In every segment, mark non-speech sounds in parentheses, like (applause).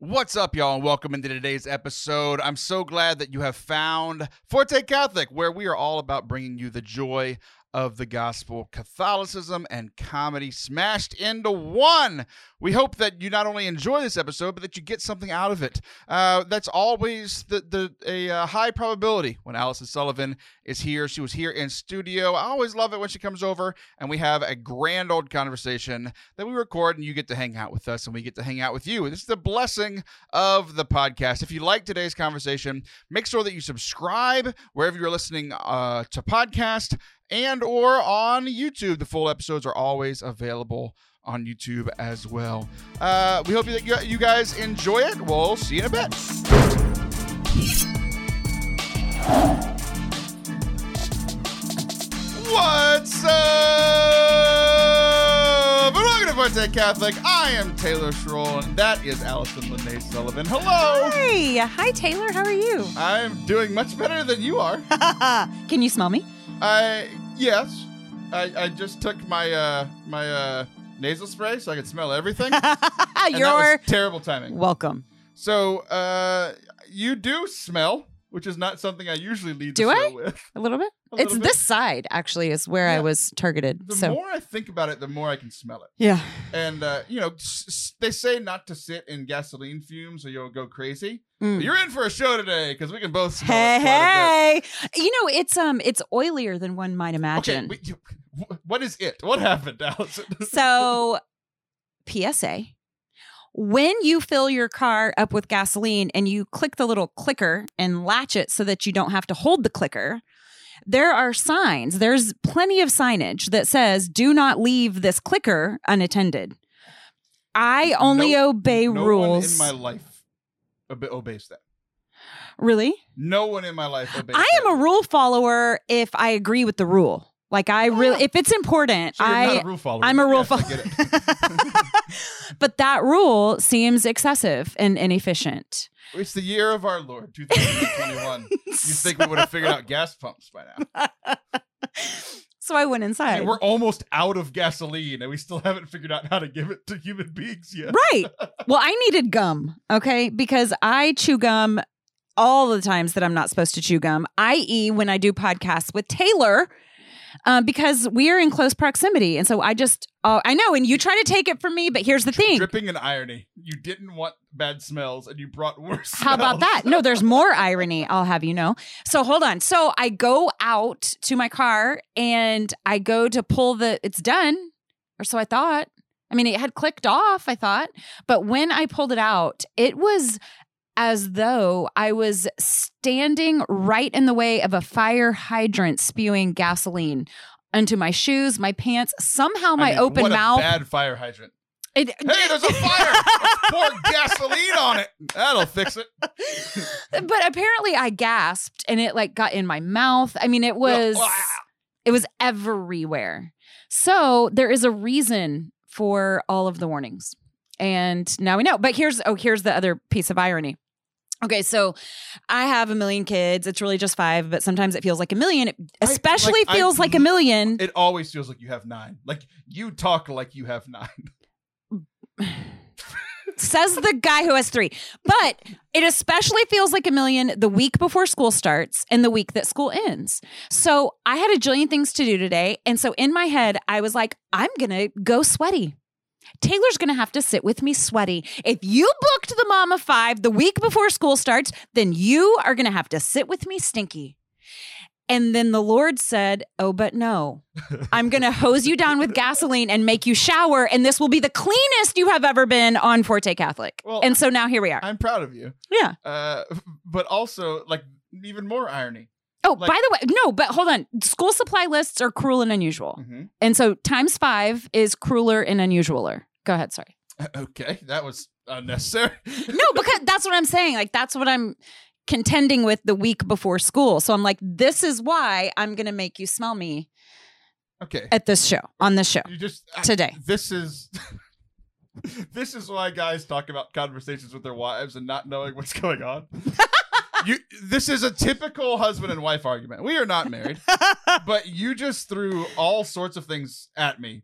What's up, y'all, and welcome into today's episode. I'm so glad that you have found Forte Catholic, where we are all about bringing you the joy of the gospel, Catholicism, and comedy smashed into one. We hope that you not only enjoy this episode, but that you get something out of it. Uh, that's always the, the a uh, high probability when Allison Sullivan is here. She was here in studio. I always love it when she comes over and we have a grand old conversation that we record, and you get to hang out with us, and we get to hang out with you. This is the blessing of the podcast. If you like today's conversation, make sure that you subscribe wherever you're listening uh, to podcast and or on YouTube. The full episodes are always available on YouTube as well. Uh, we hope that you, you guys enjoy it. We'll see you in a bit. What's up? Welcome to Forte Catholic. I am Taylor Schroll, and that is Allison Lene Sullivan. Hello. Hey, hi Taylor. How are you? I'm doing much better than you are. (laughs) Can you smell me? I yes. I, I just took my uh my uh nasal spray so I could smell everything. (laughs) You're terrible timing. welcome. So uh you do smell, which is not something I usually lead the Do show I? with. A little bit. A it's little bit. this side actually is where I was targeted. The so more I think about it, the more I can smell it. yeah. And uh, you know, s- s- they say not to sit in gasoline fumes or you'll go crazy. Mm. You're in for a show today because we can both smell Hey, it quite a bit. hey. You know, it's um it's oilier than one might imagine. Okay, wait, you, what is it? What happened, Allison? so (laughs) PSA. When you fill your car up with gasoline and you click the little clicker and latch it so that you don't have to hold the clicker, there are signs. There's plenty of signage that says, do not leave this clicker unattended. I only No- obey no rules. one in my life obe- obeys that. really? No one in my life obeys. I am a rule follower if I agree with the rule. Like I really, oh. if it's important, So you're I not a rule follower. I'm a rule Yes, follower. (laughs) but that rule seems excessive and inefficient. it's the year of our Lord, 2021. (laughs) you think we would have figured out gas pumps by now? (laughs) so I went I inside. mean, we're almost out of gasoline, and we still haven't figured out how to give it to human beings yet. right. Well, I needed gum, okay? Because I chew gum all the times that I'm not supposed to chew gum, i.e., when I do podcasts with Taylor. Um, because we are in close proximity. And so I just, uh, I know, and you try to take it from me, but here's the thing. Dripping in irony. You didn't want bad smells, and you brought worse. How about that? No, there's more irony, I'll have you know. So hold on. So I go out to my car and I go to pull the, it's done, or so I thought. I mean, it had clicked off, I thought. But when I pulled it out, it was as though I was standing right in the way of a fire hydrant spewing gasoline onto my shoes, my pants, somehow my I mean, open what a mouth. bad fire hydrant. it, Hey, there's a fire! Pour (laughs) gasoline on it. That'll fix it. but apparently I gasped and it like got in my mouth. I mean, it was ah. it was everywhere. So there is a reason for all of the warnings. And now we know. But here's oh, here's the other piece of irony. Okay, so I have a million kids. It's really just five, but sometimes it feels like a million. It I- especially like, I- feels like a million. It always feels like you have nine. Like you talk like you have nine. (laughs) says the guy who has three. But it especially feels like a million the week before school starts and the week that school ends. So I had a jillion things to do today. And so in my head, I was like, I'm going to go sweaty. Taylor's going to have to sit with me sweaty. If you booked the mom of five the week before school starts, then you are going to have to sit with me stinky. And then the Lord said, Oh, but no, I'm going (laughs) to hose you down with gasoline and make you shower. And this will be the cleanest you have ever been on Forte Catholic. Well, and so now here we are. I'm proud of you. yeah. Uh, (laughs) but also, like, even more irony. Oh, like- by the way, no, but hold on. School supply lists are cruel and unusual. Mm-hmm. And so times five is crueler and unusualer. Go ahead. Sorry. (laughs) Okay, that was unnecessary. (laughs) No, because that's what I'm saying. Like, that's what I'm contending with the week before school. So I'm like, this is why I'm going to make you smell me Okay, at this show, on this show. you just I- today. This is. (laughs) this is why guys talk about conversations with their wives and not knowing what's going on. You this is a typical husband and wife argument. We are not married, (laughs) but you just threw all sorts of things at me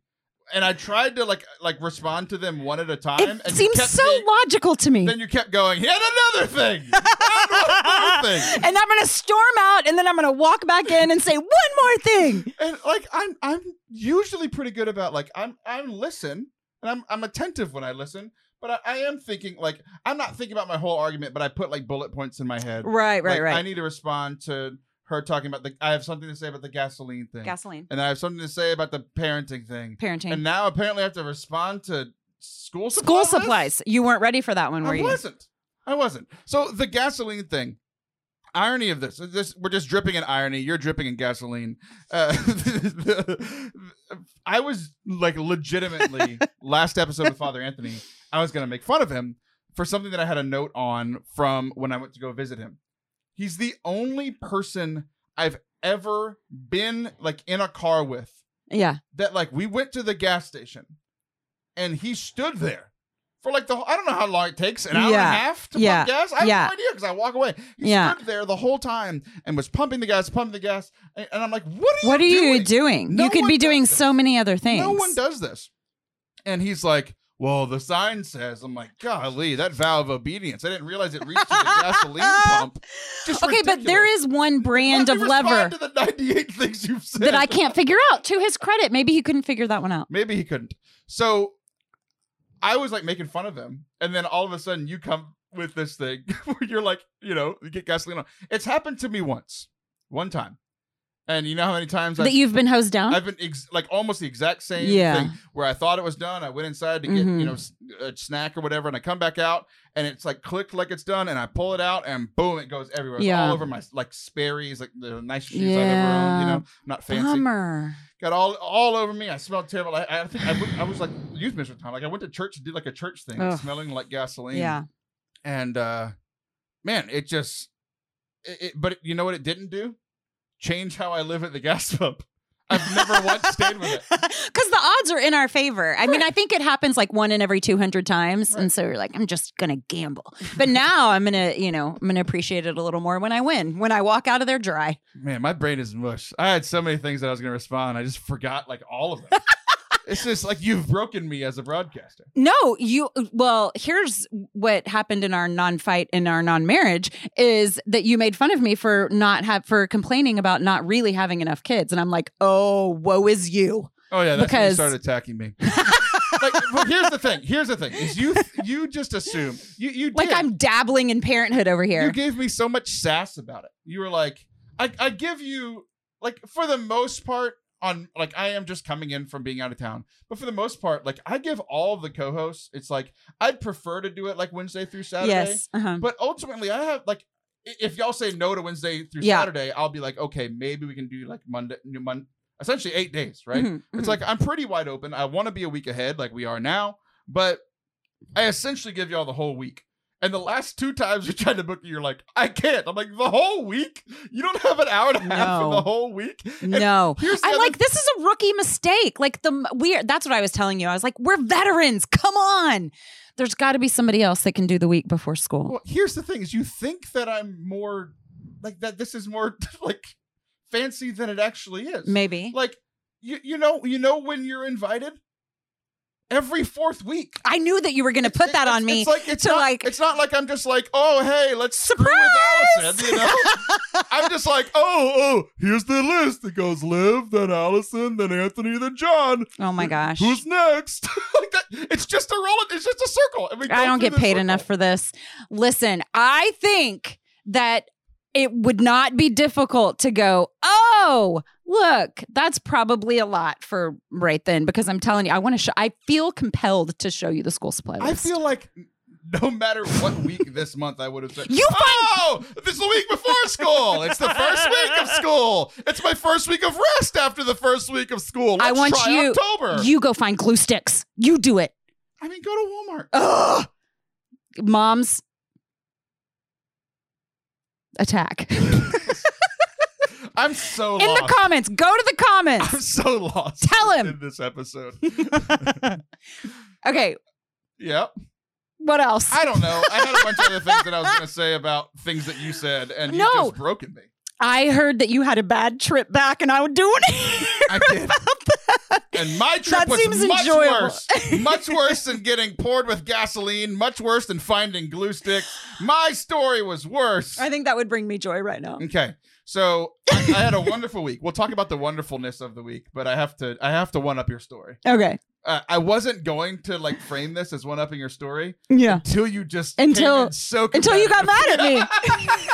and I tried to like like respond to them one at a time. It and seems so saying- logical to me. Then you kept going. He had another thing. He had one more (laughs) thing. and I'm gonna storm out, and then I'm gonna walk back in and say one more thing. And like I'm I'm usually pretty good about like I'm I'm listen and I'm I'm attentive when I listen. But I, I am thinking like I'm not thinking about my whole argument, but I put like bullet points in my head. Right, right, Like, right. I need to respond to her talking about the. I have something to say about the gasoline thing, Gasoline, and I have something to say about the parenting thing. parenting, And now apparently I have to respond to school supply school supplies. You weren't ready for that one, were I you? wasn't. I wasn't. So the gasoline thing. Irony of this, this we're just dripping in irony. You're dripping in gasoline. Uh, (laughs) I was like legitimately (laughs) last episode of Father Anthony. I was gonna make fun of him for something that I had a note on from when I went to go visit him. He's the only person I've ever been like in a car with Yeah, that like we went to the gas station and he stood there for like the I don't know how long it takes an hour and a half to Yeah. pump gas. I have Yeah. no idea because I walk away. He Yeah. stood there the whole time and was pumping the gas, pumping the gas, and, and I'm like, what are what are you you doing? doing? No you could be doing this. so many other things. No one does this. And he's like, well, the sign says. I'm like, golly, that vow of obedience. I didn't realize it reached to the gasoline (laughs) pump. Just Okay, but there is one brand of lever to the 98 things you've said that I can't figure out. To his credit, maybe he couldn't figure that one out. Maybe he couldn't. So I was like making fun of him, and then all of a sudden you come with this thing (laughs) where you're like, you know, you get gasoline on. It's happened to me once, one time, and you know how many times That I've, you've been hosed down. I've been ex- like almost the exact same Yeah. thing where I thought it was done. I went inside to get Mhm. you know a snack or whatever, and I come back out and it's like clicked like it's done, and I pull it out and boom, it goes everywhere. It's Yeah. all over my like Sperry's, like the nice shoes I've ever owned. You know, not fancy Bummer. got all all over me. I smelled terrible. I, I think I, went- I was like youth minister time. Like I went to church and did like a church thing, Ugh. smelling like gasoline. Yeah. And uh man, it just. It, it- but you know what it didn't do? Change how I live at the gas pump. I've never once stayed with it. (laughs) Because the odds are in our favor. I mean, I think it happens like one in every 200 times. Right. And so you're like, I'm just going to gamble. But now I'm going to, you know, I'm going to appreciate it a little more when I win, when I walk out of there dry. Man, my brain is mush. I had so many things that I was going to respond. I just forgot like all of them. (laughs) it's just like you've broken me as a broadcaster. No, you, well, here's what happened in our non fight, in our non marriage is that you made fun of me for not have, for complaining about not really having enough kids. And I'm like, oh, woe is you. Oh yeah, that's when you started attacking me. like, but here's the thing. Here's the thing. Is you you just assume you you Like. I'm dabbling in parenthood over here. You gave me so much sass about it. You were like, I, I give you like for the most part on like I am just coming in from being out of town, but for the most part, like I give all the co-hosts. It's like I'd prefer to do it like Wednesday through Saturday, yes. Uh-huh. but ultimately I have like if y'all say no to Wednesday through Yeah. Saturday, I'll be like, okay, maybe we can do like Monday, new Monday, essentially eight days, right? Mhm, It's mhm. like I'm pretty wide open. I want to be a week ahead, like we are now, but I essentially give y'all the whole week. And the last two times you tried to book me, you're like, I can't. I'm like, the whole week? You don't have an hour and a half for the whole week? And No. Here's I'm like, this is a rookie mistake. Like the we that's what I was telling you. I was like, we're veterans. Come on. There's got to be somebody else that can do the week before school. Well, here's the thing: is you think that I'm more like that. This is more (laughs) like fancy than it actually is. Maybe. Like you, you know, you know when you're invited every fourth week. I knew that you were going to put It- that on me. It's like it's to, not like- it's not like I'm just like, oh hey, let's screw with Allison, you know. (laughs) I'm just like, oh oh, here's the list. It goes Liv, then Allison, then Anthony, then John. oh my gosh. Who's next? (laughs) like that. It's just a roll. It's just a circle. I don't get paid circle. enough for this. Listen, I think that it would not be difficult to go, oh, look, that's probably a lot for right then because I'm telling you, I want to show, I feel compelled to show you the school supply list. I feel like no matter what week this month, I would have said, You "Oh, this is the week before school. It's the first week of school. It's my first week of rest after the first week of school. I Let's want try you- October. you go find glue sticks. You do it. I mean, go to Walmart. Ugh. Moms, attack. (laughs) I'm so In lost. the comments. Go to the comments. I'm so lost. Tell him. in this episode. (laughs) okay. yep. What else? I don't know. I had a bunch of other things that I was going to say about things that you said, and you (laughs) just broken me. I heard that you had a bad trip back, and I would do it. (laughs) I did. about that. and my trip That was seems much enjoyable. worse. (laughs) much worse than getting poured with gasoline. Much worse than finding glue sticks. My story was worse. I think that would bring me joy right now. Okay, so I, I had a wonderful week. We'll talk about the wonderfulness of the week, but I have to I have to one up your story. Okay. Uh, I wasn't going to like frame this as one upping your story Yeah. until you just Until- so Until you got mad at me. (laughs)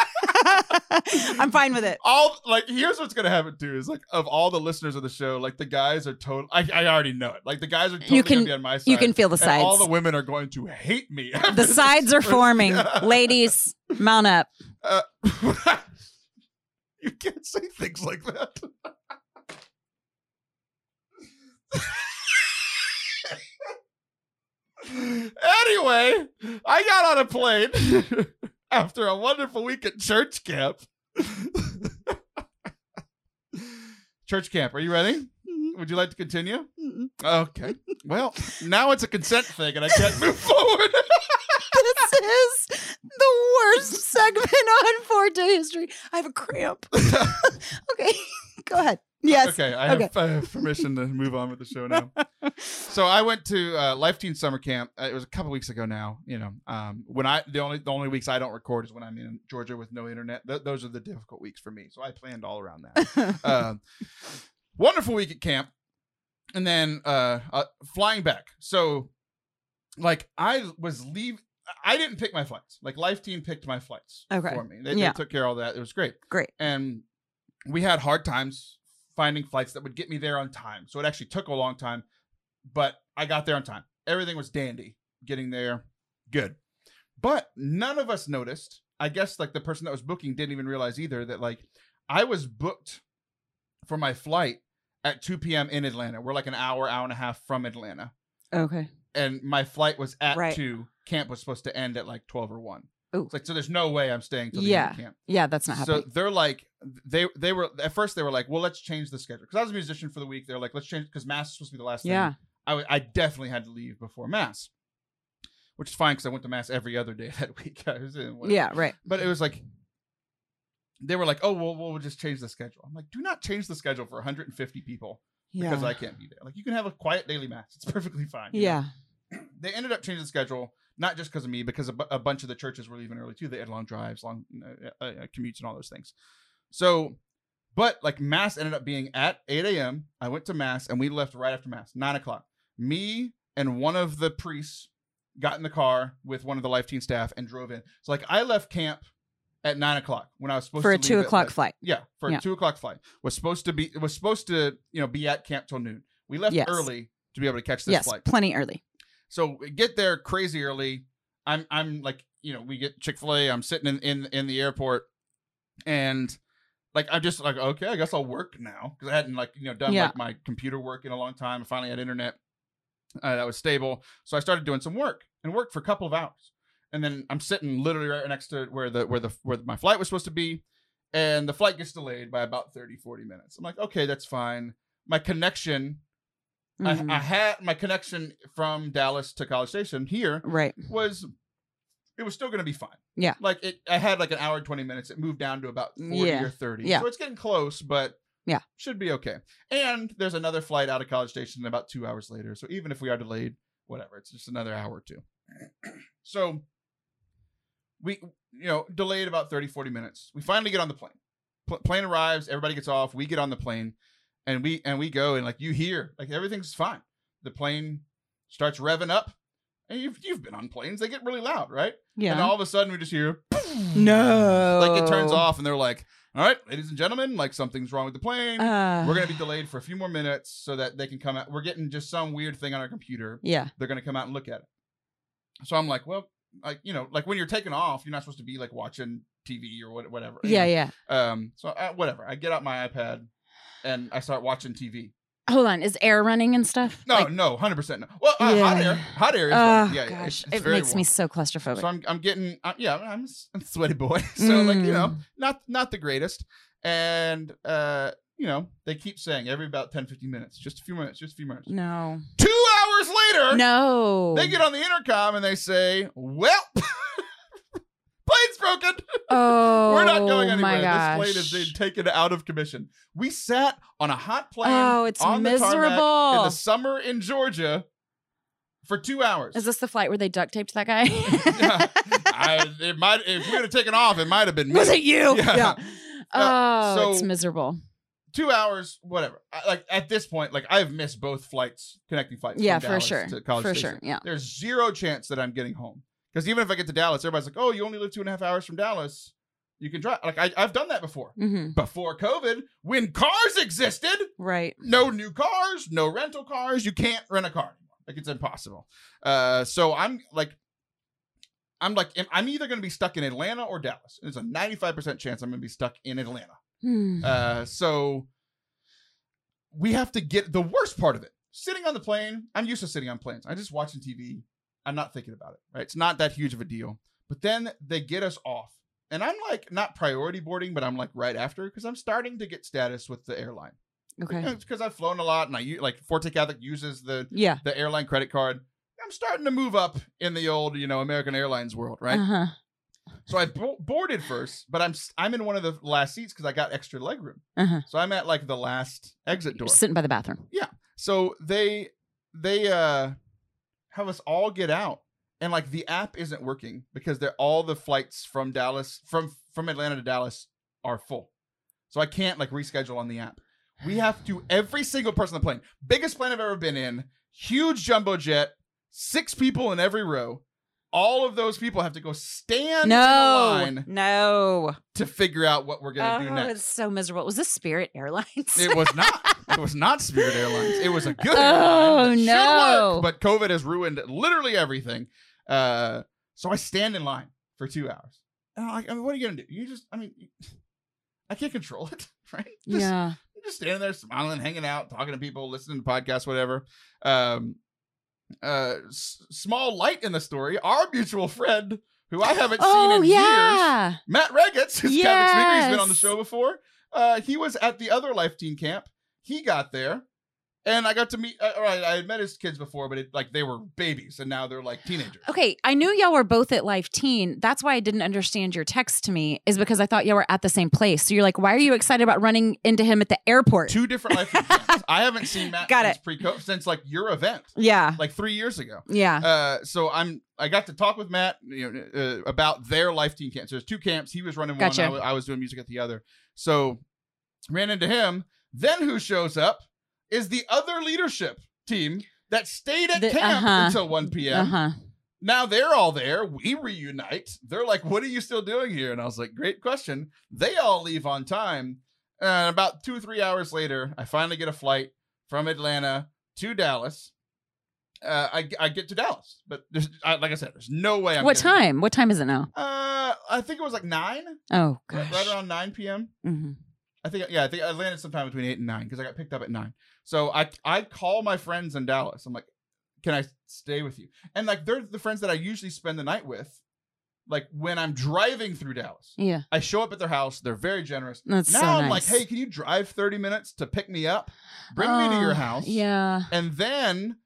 (laughs) I'm fine with it. all like here's what's gonna happen too is like of all the listeners of the show, like the guys are total. I, I already know it. Like the guys are totally You can- gonna be on my side. You can feel the sides. all the women are going to hate me. (laughs) the sides are forming. (laughs) Ladies, mount up. Uh, you can't say things like that. anyway, I got on a plane after a wonderful week at church camp. church camp, are you ready? Mm-hmm. Would you like to continue? Okay. Well, now it's a consent thing and I can't move (laughs) forward. This is the worst segment on Forte history. I have a cramp. (laughs) (laughs) okay, go ahead. Yes. Okay, I have, I have permission to move on with the show now. (laughs) so I went to uh, Life Teen Summer Camp. Uh, It was a couple weeks ago now. You know, um, when I the only the only weeks I don't record is when I'm in Georgia with no internet. Th- those are the difficult weeks for me. So I planned all around that. (laughs) um, wonderful week at camp, and then uh, uh, flying back. So, like, I was leave. I didn't pick my flights. Like, Life Teen picked my flights Okay. for me. They, Yeah. they took care of all that. It was great. Great. And we had hard times finding flights that would get me there on time. So it actually took a long time, but I got there on time. Everything was dandy. Getting there, good. But none of us noticed. I guess like the person that was booking didn't even realize either that like I was booked for my flight at 2 p.m. in Atlanta. We're like an hour, hour and a half from Atlanta. Okay. And my flight was at Right. 2. Camp was supposed to end at like 12 or 1. Ooh. It's like, so there's no way I'm staying till the Yeah. end of camp. Yeah, that's not So happening. So they're like, they they were at first they were like, well, let's change the schedule because I was a musician for the week. They're like, let's change because mass is supposed to be the last. Yeah. thing. I I definitely had to leave before mass, which is fine because I went to mass every other day (laughs) that week. I was in whatever. Yeah, right. but it was like they were like, oh, well, we'll just change the schedule. I'm like, do not change the schedule for 150 people Yeah. because I can't be there. Like, you can have a quiet daily mass; it's (laughs) perfectly fine. you know? yeah. (clears throat) they ended up changing the schedule not just because of me because a, bu- a bunch of the churches were leaving early too they had long drives long uh, uh, commutes and all those things so but like mass ended up being at 8 a.m i went to mass and we left right after mass 9 o'clock me and one of the priests got in the car with one of the life teen staff and drove in so like i left camp at 9 o'clock when i was supposed For to a leave two o'clock like- flight. yeah, for Yeah. a two o'clock flight. Was supposed to be it was supposed to, you know, be at camp till noon. We left Yes. early to be able to catch this Yes, flight. plenty early. So we get there crazy early. I'm I'm like, you know, we get Chick-fil-A, I'm sitting in, in in the airport and like I'm just like, okay, I guess I'll work now. Because I hadn't like, you know, done Yeah. like my computer work in a long time. I finally had internet uh, that was stable. So I started doing some work and worked for a couple of hours. And then I'm sitting literally right next to where the where the where my flight was supposed to be. And the flight gets delayed by about 30, 40 minutes. I'm like, okay, that's fine. My connection Mhm. I, I had my connection from Dallas to College Station here right. was it was still going to be fine. Yeah. Like it I had like an hour and 20 minutes. It moved down to about 40 Yeah. or 30. Yeah. So it's getting close, but Yeah. should be okay. And there's another flight out of College Station about 2 hours later. So even if we are delayed, whatever, it's just another hour or two. (clears throat) So we you know, delayed about 30 40 minutes. We finally get on the plane. Pl- plane arrives, everybody gets off, we get on the plane and we and we go and like you hear like everything's fine. The plane starts revving up. And you've you've been on planes, they get really loud, right? Yeah. And all of a sudden we just hear no. like it turns off and they're like, All right, ladies and gentlemen, like something's wrong with the plane. Uh, We're gonna be delayed for a few more minutes so that they can come out. We're getting just some weird thing on our computer. Yeah. They're gonna come out and look at it. So I'm like, well, like you know, like when you're taking off, you're not supposed to be like watching TV or what, whatever. Yeah. know? Yeah. Um. So uh, whatever. I get out my iPad and I start watching TV. Hold on. Is air running and stuff? No, Like, no, hundred percent no. Well, uh, hot air, hot air is oh yeah, yeah, gosh, it makes me so claustrophobic. So I'm, I'm getting, uh, yeah, I'm, a sweaty boy. (laughs) so like you know, Mm. not not the greatest. And uh, you know, they keep saying every about 10, 15 minutes, just a few minutes, just a few minutes. no. Two hours later, No. they get on the intercom and they say, "Well. (laughs) oh. We're not going Oh, anywhere. This plane has been taken out of commission. We sat on a hot plane. Oh, it's on the tarmac in the summer in Georgia for two hours. Is this the flight where they duct taped that guy? (laughs) I, it might if we would have taken off, it might have been me. Was it you? Yeah. Oh, so- it's miserable. two hours, whatever. I, like at this point, like I've missed both flights, connecting flights. Yeah, for Dallas sure. To College For Station. sure. Yeah. There's zero chance that I'm getting home because even if I get to Dallas, everybody's like, "Oh, you only live two and a half hours from Dallas. You can drive." Like I, I've done that before. hmm Before COVID, when cars existed, Right. no new cars, no rental cars. You can't rent a car anymore. Like it's impossible. Uh, so I'm like, I'm like, I'm either going to be stuck in Atlanta or Dallas. There's a 95% chance I'm going to be stuck in Atlanta. Hmm. Uh, so we have to get the worst part of it. Sitting on the plane, I'm used to sitting on planes. I'm just watching TV. I'm not thinking about it. Right? It's not that huge of a deal. But then they get us off, and I'm like not priority boarding, but I'm like right after because I'm starting to get status with the airline. Okay. Because I've flown a lot, and I like Forte Catholic uses the Yeah. the airline credit card. I'm starting to move up in the old, you know, American Airlines world, right? Uh huh. So I bo- boarded first, but I'm I'm in one of the last seats because I got extra leg room. Uh huh. So I'm at like the last exit door. Sitting by the bathroom. Yeah. So they they uh have us all get out, and like the app isn't working because they're all the flights from Dallas from from Atlanta to Dallas are full. So I can't like reschedule on the app. We have to (sighs) every single person on the plane, biggest plane I've ever been in, huge jumbo jet, six people in every row. All of those people have to go stand in No. a line No. to figure out what we're gonna do Oh, next. it's so miserable. Was this Spirit Airlines? It was not. (laughs) It was not Spirit Airlines. It was a good Oh, airline. that should no. work, but COVID has ruined literally everything. Uh, so I stand in line for two hours. And I'm like, I mean, what are you gonna do? You just, I mean, I can't control it, (laughs) right? Just, yeah. I'm just standing there, smiling, hanging out, talking to people, listening to podcasts, whatever. Um, uh, s- small light in the story. Our mutual friend, who I haven't seen Oh in years. Matt Regetz, (laughs) who's Catholic speaker. He's been on the show before. Uh, he was at the other Life Teen camp. He got there, and I got to meet. Uh, all right, I had met his kids before, but it, like they were babies, and now they're like teenagers. Okay, I knew y'all were both at Life Teen. That's why I didn't understand your text to me, is because I thought y'all were at the same place. So you're like, why are you excited about running into him at the airport? Two different Life Teen camps. (laughs) I haven't seen Matt Got since it. pre since like your event, yeah. like three years ago. Yeah. Uh, so I'm I got to talk with Matt you know, uh, about their life Teen camps. There's two camps. He was running one. Gotcha. I wa- I was doing music at the other. So ran into him. Then who shows up is the other leadership team that stayed at The- camp uh-huh. until 1 p.m. Uh huh. Now they're all there. We reunite. They're like, "What are you still doing here?" And I was like, "Great question." They all leave on time. And about two three hours later, I finally get a flight from Atlanta to Dallas. Uh, I, I get to Dallas, but there's, I, like I said, there's no way I'm. What time? What time is it now? Uh, I think it was like nine. Oh gosh. right around nine p.m. Mhm. I think yeah, I think I landed sometime between eight and nine because I got picked up at nine. So I I call my friends in Dallas. I'm like, can I stay with you? And like they're the friends that I usually spend the night with. Like when I'm driving through Dallas, Yeah. I show up at their house. They're very generous. That's now so I'm nice. like, hey, can you drive 30 minutes to pick me up, bring me to oh, your Oh, house, Yeah. and then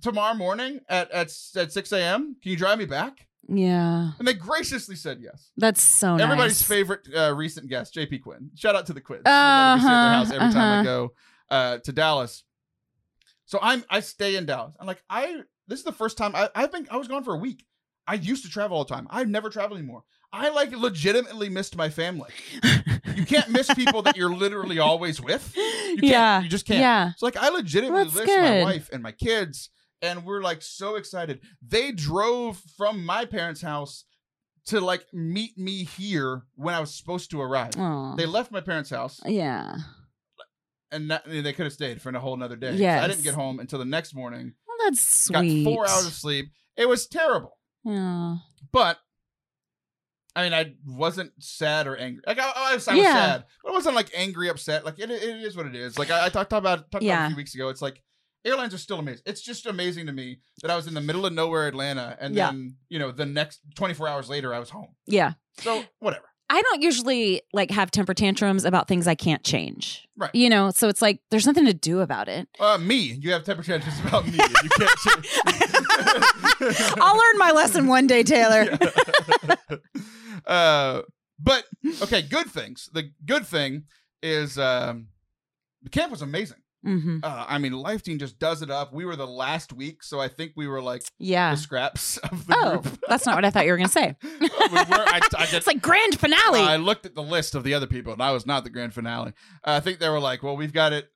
tomorrow morning at at at 6 a.m. Can you drive me back? Yeah. And they graciously said yes. That's so nice. Everybody's favorite uh, recent guest, JP Quinn. Shout out to the Quinns. They let me stay at their house every time I Uh-huh, go uh, to Dallas. So I'm I stay in Dallas. I'm like I this is the first time I, I've been I was gone for a week. I used to travel all the time. I've never traveled anymore. I like legitimately missed my family. You can't miss people that you're literally always with. You can't. (laughs) yeah. You just can't. Yeah. So like I legitimately That's miss my wife and my kids, and we're like so excited. They drove from my parents' house to like meet me here when I was supposed to arrive. Aw. They left my parents' house, yeah. and that, they could have stayed for a whole another day. So I didn't get home until the next morning. Well, that's sweet. Got four hours of sleep. It was terrible, Yeah. but. I mean, I wasn't sad or angry. Like I, I was, I was Yeah. sad, but I wasn't like angry, upset. Like it, it is what it is. Like I, I talked about talked about it Yeah. a few weeks ago. It's like airlines are still amazing. It's just amazing to me that I was in the middle of nowhere, Atlanta, and Yeah. then you know the next 24 hours later I was home. Yeah. So whatever. I don't usually like have temper tantrums about things I can't change. Right. You know, so it's like there's nothing to do about it. Uh, me, you have temper tantrums about me. You can't. change. (laughs) I'll learn my lesson one day, Taylor. (laughs) (laughs) uh, but okay, good things. The good thing is um, the camp was amazing. Hmm Uh, I mean, Life Teen just does it up. We were the last week, so I think we were like Yeah. the scraps (laughs) of the Oh, group. that's not what I thought you were going to say. (laughs) we were, I, I (laughs) It's like grand finale. I looked at the list of the other people, and I was not the grand finale. Uh, I think they were like, "Well, we've got it,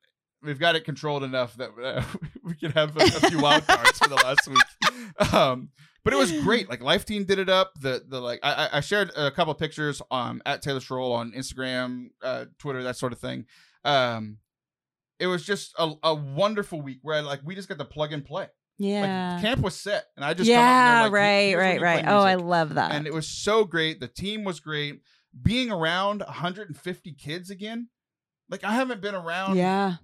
we've got it controlled enough that uh, we can have a, a few wild cards for the last week." Um, but it was great. Like Life Teen did it up. The the like I, I- I shared a couple of pictures um at Taylor Schroll on Instagram, uh, Twitter, that sort of thing. Um, it was just a, a wonderful week where like we just got to plug and play. yeah. Like camp was set, and I just come and yeah, like, right, right, right. Oh, I love that. and it was so great. The team was great. Being around 150 kids again, like I haven't been around. yeah.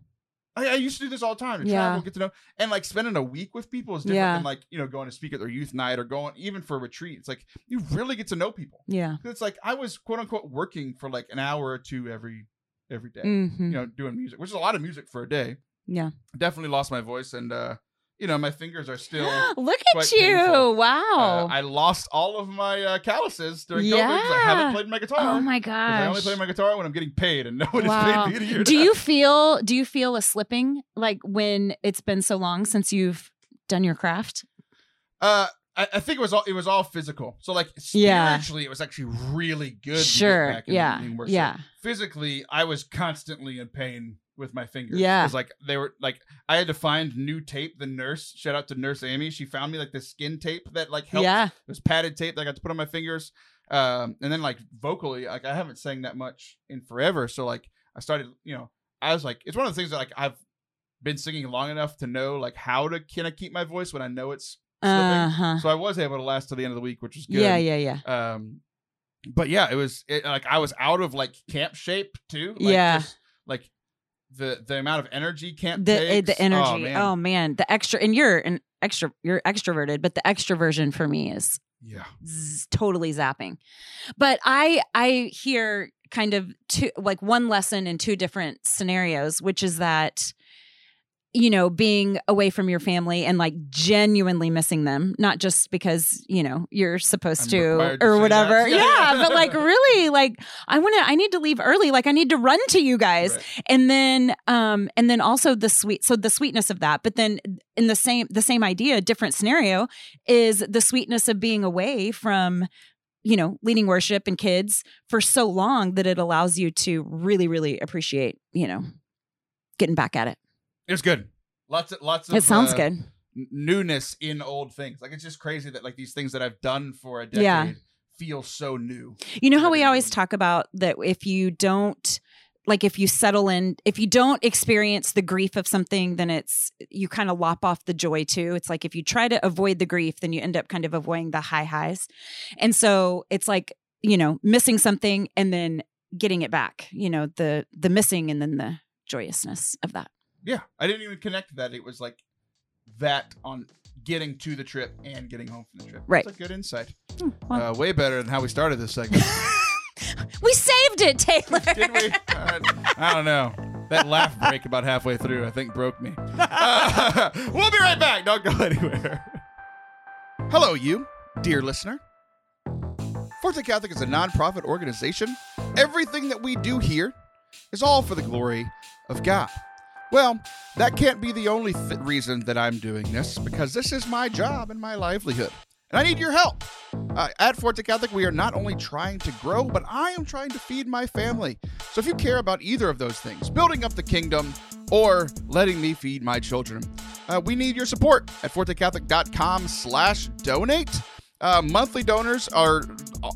I, I used to do this all the time to Yeah. travel, get to know, and like spending a week with people is different Yeah. than like you know going to speak at their youth night or going even for a retreat. It's like you really get to know people. Yeah. It's like I was quote unquote working for like an hour or two every every day, hmm you know, doing music, which is a lot of music for a day. Yeah. Definitely lost my voice, and uh, you know my fingers are still. (gasps) Look at you. painful. Wow. Uh, I lost all of my uh, calluses during COVID 'cause I haven't played my guitar. oh my 'Cause I only play my guitar when I'm getting paid, and (laughs) no one Wow. has paid me do now. you feel do you feel a slipping like when it's been so long since you've done your craft? Uh, I, I think it was all it was all physical. So like Yeah. spiritually, it was actually really good. Sure. back in Yeah. Yeah. Physically, I was constantly in pain with my fingers. Yeah. 'Cause, like they were like I had to find new tape. The nurse, shout out to Nurse Amy, she found me like this skin tape that like helped. Yeah. It was padded tape that I got to put on my fingers. Um, and then like vocally, like I haven't sang that much in forever. So like I started, you know, I was like, it's one of the things that like I've been singing long enough to know like how to can I keep my voice when I know it's. Uh-huh. So I was able to last to the end of the week, which was good. Yeah, yeah, yeah. Um, but yeah, it was it, like I was out of like camp shape too. Like, Yeah. just, like the the amount of energy camp The takes. the energy. Oh, man. Oh man, the extra and you're an extra you're extroverted, but the extroversion for me is yeah. z- totally zapping. But I I hear kind of two like one lesson in two different scenarios, which is that you know being away from your family and like genuinely missing them not just because you know you're supposed to to or whatever. (laughs) Yeah but like really like i want to i need to leave early. Like i need to run to you guys. Right. and then um and then also the sweet so the sweetness of that. But then in the same the same idea different scenario is the sweetness of being away from you know leading worship and kids for so long that it allows you to really really appreciate you know getting back at it It was good. Lots of lots of it sounds uh, good newness in old things. Like it's just crazy that like these things that I've done for a decade Yeah. feel so new. you know how we always talk about that if you don't like if you settle in if you don't experience the grief of something then it's you kind of lop off the joy too it's like if you try to avoid the grief then you end up kind of avoiding the high highs and so it's like you know missing something and then getting it back you know the the missing and then the joyousness of that Yeah, I didn't even connect that. It was like that on getting to the trip and getting home from the trip. Right. That's a good insight. well. uh, way better than how we started this segment. (laughs) (laughs) we saved it taylor (laughs) Did we? Uh, I don't know. That laugh break about halfway through, I think, broke me. Uh, we'll be right back. Don't go anywhere. Hello, you, dear listener. Forte Catholic is a nonprofit organization. Everything that we do here is all for the glory of God. Well, that can't be the only th- reason that I'm doing this, because this is my job and my livelihood. And I need your help. Uh, at Forte Catholic, we are not only trying to grow, but I am trying to feed my family. So if you care about either of those things, building up the kingdom or letting me feed my children, uh, we need your support at fortecatholic.com slash donate. Uh, monthly donors are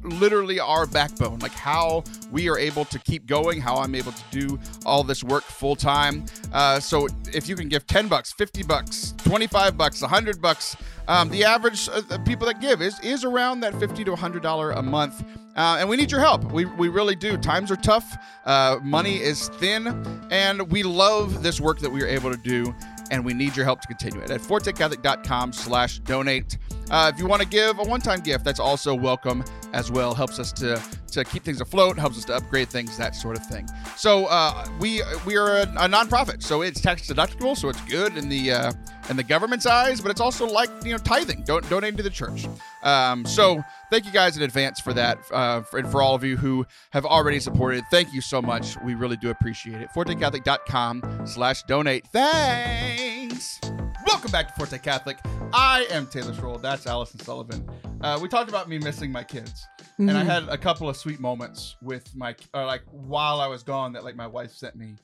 literally our backbone, like how we are able to keep going, how I'm able to do all this work full time. Uh, so if you can give 10 bucks, 50 bucks, 25 bucks, 100 bucks, um, the average uh, people that give is is around that 50 to 100 dollar a month. Uh, and we need your help. We, we really do. Times are tough. Uh, money is thin, and we love this work that we are able to do and we need your help to continue it at fortecatholic.com slash donate uh, if you want to give a one-time gift that's also welcome as well helps us to to keep things afloat helps us to upgrade things that sort of thing so uh, we we are a, a nonprofit so it's tax deductible so it's good in the uh, in the government's eyes but it's also like you know tithing don't donating to the church um, so thank you guys in advance for that. Uh, for, and for all of you who have already supported, thank you so much. We really do appreciate it. ForteCatholic.com slash donate. Thanks. Welcome back to Forte Catholic. I am Taylor Schroll. That's Allison Sullivan. Uh, we talked about me missing my kids. And I Mhm. had a couple of sweet moments with my, or like while I was gone, that like my wife sent me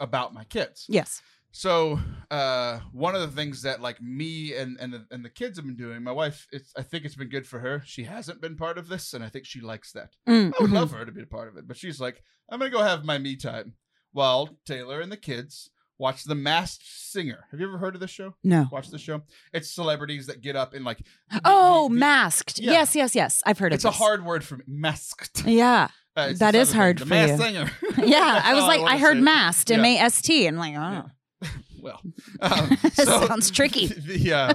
about my kids. yes. So uh, one of the things that like me and and the, and the kids have been doing, my wife, it's I think it's been good for her. She hasn't been part of this, and I think she likes that. Mm, I would mhm. love for her to be a part of it, but she's like, I'm gonna go have my me time while Taylor and the kids watch The Masked Singer. Have you ever heard of this show? No. Watch this show. It's celebrities that get up and like. (gasps) Oh, the- the- masked. Yeah. Yes, yes, yes. I've heard It's of it. It's a hard word for me. Masked. Yeah. (laughs) Uh, That is hard for the you. Masked Singer. (laughs) (laughs) Yeah. I was like, wanna I heard masked, Yeah. M A S T. And like, oh. well, um, so Sounds tricky. The, uh,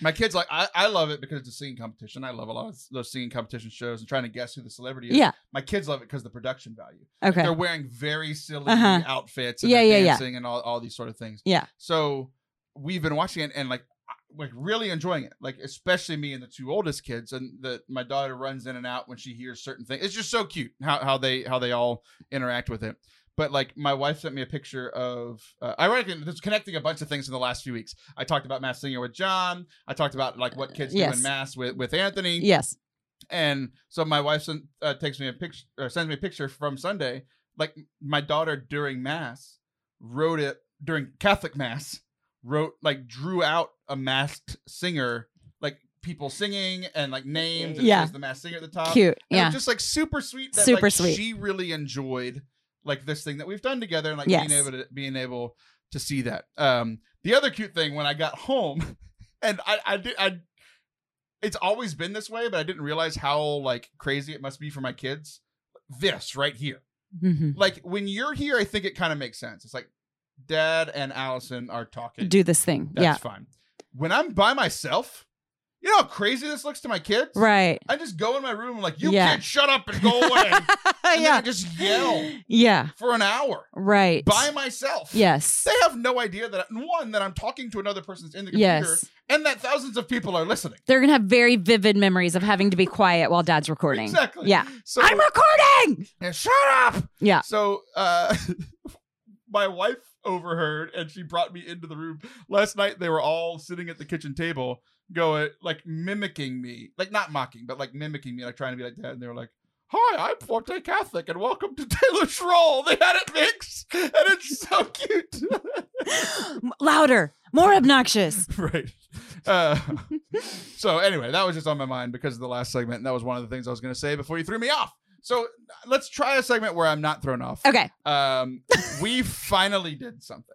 my kids like I, I love it because it's a singing competition. I love a lot of those singing competition shows and trying to guess who the celebrity is. Yeah. My kids love it because the production value. Okay. They're wearing very silly Uh-huh. outfits and Yeah, they're yeah, yeah. dancing and all, all these sort of things. Yeah. So we've been watching it and like like really enjoying it. Like especially me and the two oldest kids and the my daughter runs in and out when she hears certain things. It's just so cute how how they how they all interact with it. But like my wife sent me a picture of uh, I reckon this connecting a bunch of things in the last few weeks. I talked about mass singer with John. I talked about like what kids do Yes. in mass with with Anthony. Yes. And so my wife sent, uh, takes me a picture or sends me a picture from Sunday. Like my daughter during mass wrote it during Catholic mass wrote like drew out a masked singer like people singing and like names and Yeah. yeah. the masked singer at the top. Cute. And Yeah. just like super sweet. That, Super like, sweet. She really enjoyed like this thing that we've done together and like Yes. being able to being able to see that. Um, the other cute thing when I got home, (laughs) and I I did I. It's always been this way, but I didn't realize how like crazy it must be for my kids. This right here, Mhm. like when you're here, I think it kind of makes sense. It's like Dad and Allison are talking. Do this thing. That's yeah. fine. When I'm by myself, you know how crazy this looks to my kids. Right. I just go in my room and like, you Yeah. kids, shut up and go away. (laughs) and yeah. I just yell Yeah. for an hour Right. by myself. Yes. They have no idea that one that I'm talking to another person's in the computer, Yes. and that thousands of people are listening. They're going to have very vivid memories of having to be quiet while dad's recording. Exactly. Yeah. So I'm recording. Yeah, shut up. Yeah. So uh, (laughs) my wife overheard, and she brought me into the room last night. They were all sitting at the kitchen table, going like mimicking me, like not mocking, but like mimicking me, like trying to be like that. And they were like. Hi, I'm Forte Catholic, and welcome to (laughs) Taylor Schroll. They had it mixed, and it's so (laughs) cute. Louder. More obnoxious. (laughs) right. Uh, so anyway, that was just on my mind because of the last segment, and that was one of the things I was going to say before you threw me off. So let's try a segment where I'm not thrown off. Okay. Um, (laughs) we finally did something.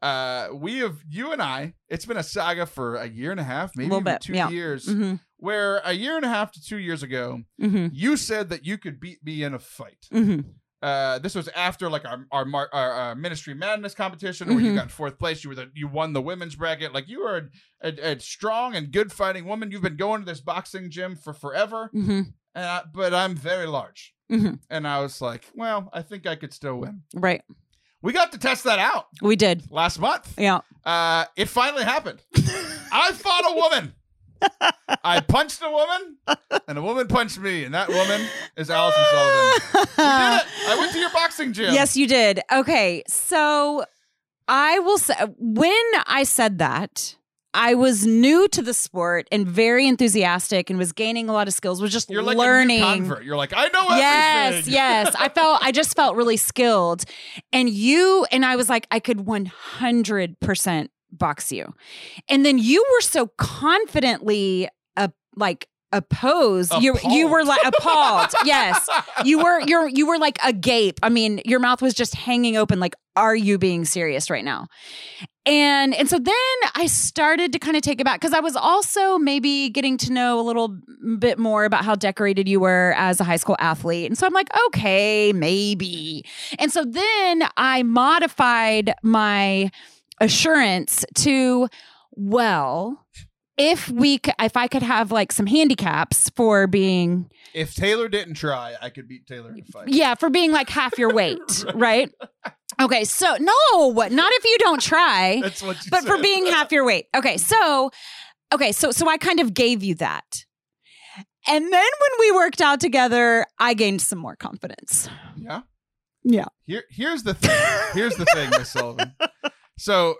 Uh, we have you and I. It's been a saga for a year and a half, maybe even bit, two yeah. years. hmm Where a year and a half to two years ago, hmm you said that you could beat me in a fight. hmm Uh, this was after like our our, our, our ministry madness competition where you Mhm. got fourth place. You were the you won the women's bracket. Like you are a, a, a strong and good fighting woman. You've been going to this boxing gym for forever, hmm and I, but I'm very large. Mhm. And I was like, well, I think I could still win. Right. We got to test that out We did. last month. Yeah. Uh, it finally happened. (laughs) I fought a woman. I punched a woman, and a woman punched me, and that woman is Allison Sullivan. We did it. I went to your boxing gym. Yes, you did. Okay. So I will say, when I said that, I was new to the sport and very enthusiastic and was gaining a lot of skills, was just You're like learning. a new convert. You're like, I know everything. Yes, yes. I felt I just felt really skilled. And you and I was like, I could 100% box you. And then you were so confidently uh, like opposed. You you were like appalled. (laughs) yes. You were you're you were like agape. I mean, your mouth was just hanging open like are you being serious right now? And and so then I started to kind of take it back because I was also maybe getting to know a little bit more about how decorated you were as a high school athlete. And so I'm like, okay, maybe. And so then I modified my assurance to, well, if we c- if I could have like some handicaps for being If Taylor didn't try, I could beat Taylor in a fight. yeah, for being like half your weight, (laughs) right? Okay, so no, not if you don't try (laughs) That's what you but for being half your weight. Okay, so okay, so so I kind of gave you that. And then when we worked out together, I gained some more confidence. Yeah. Yeah. Here, here's the thing. Here's the thing, Miss Sullivan. (laughs) So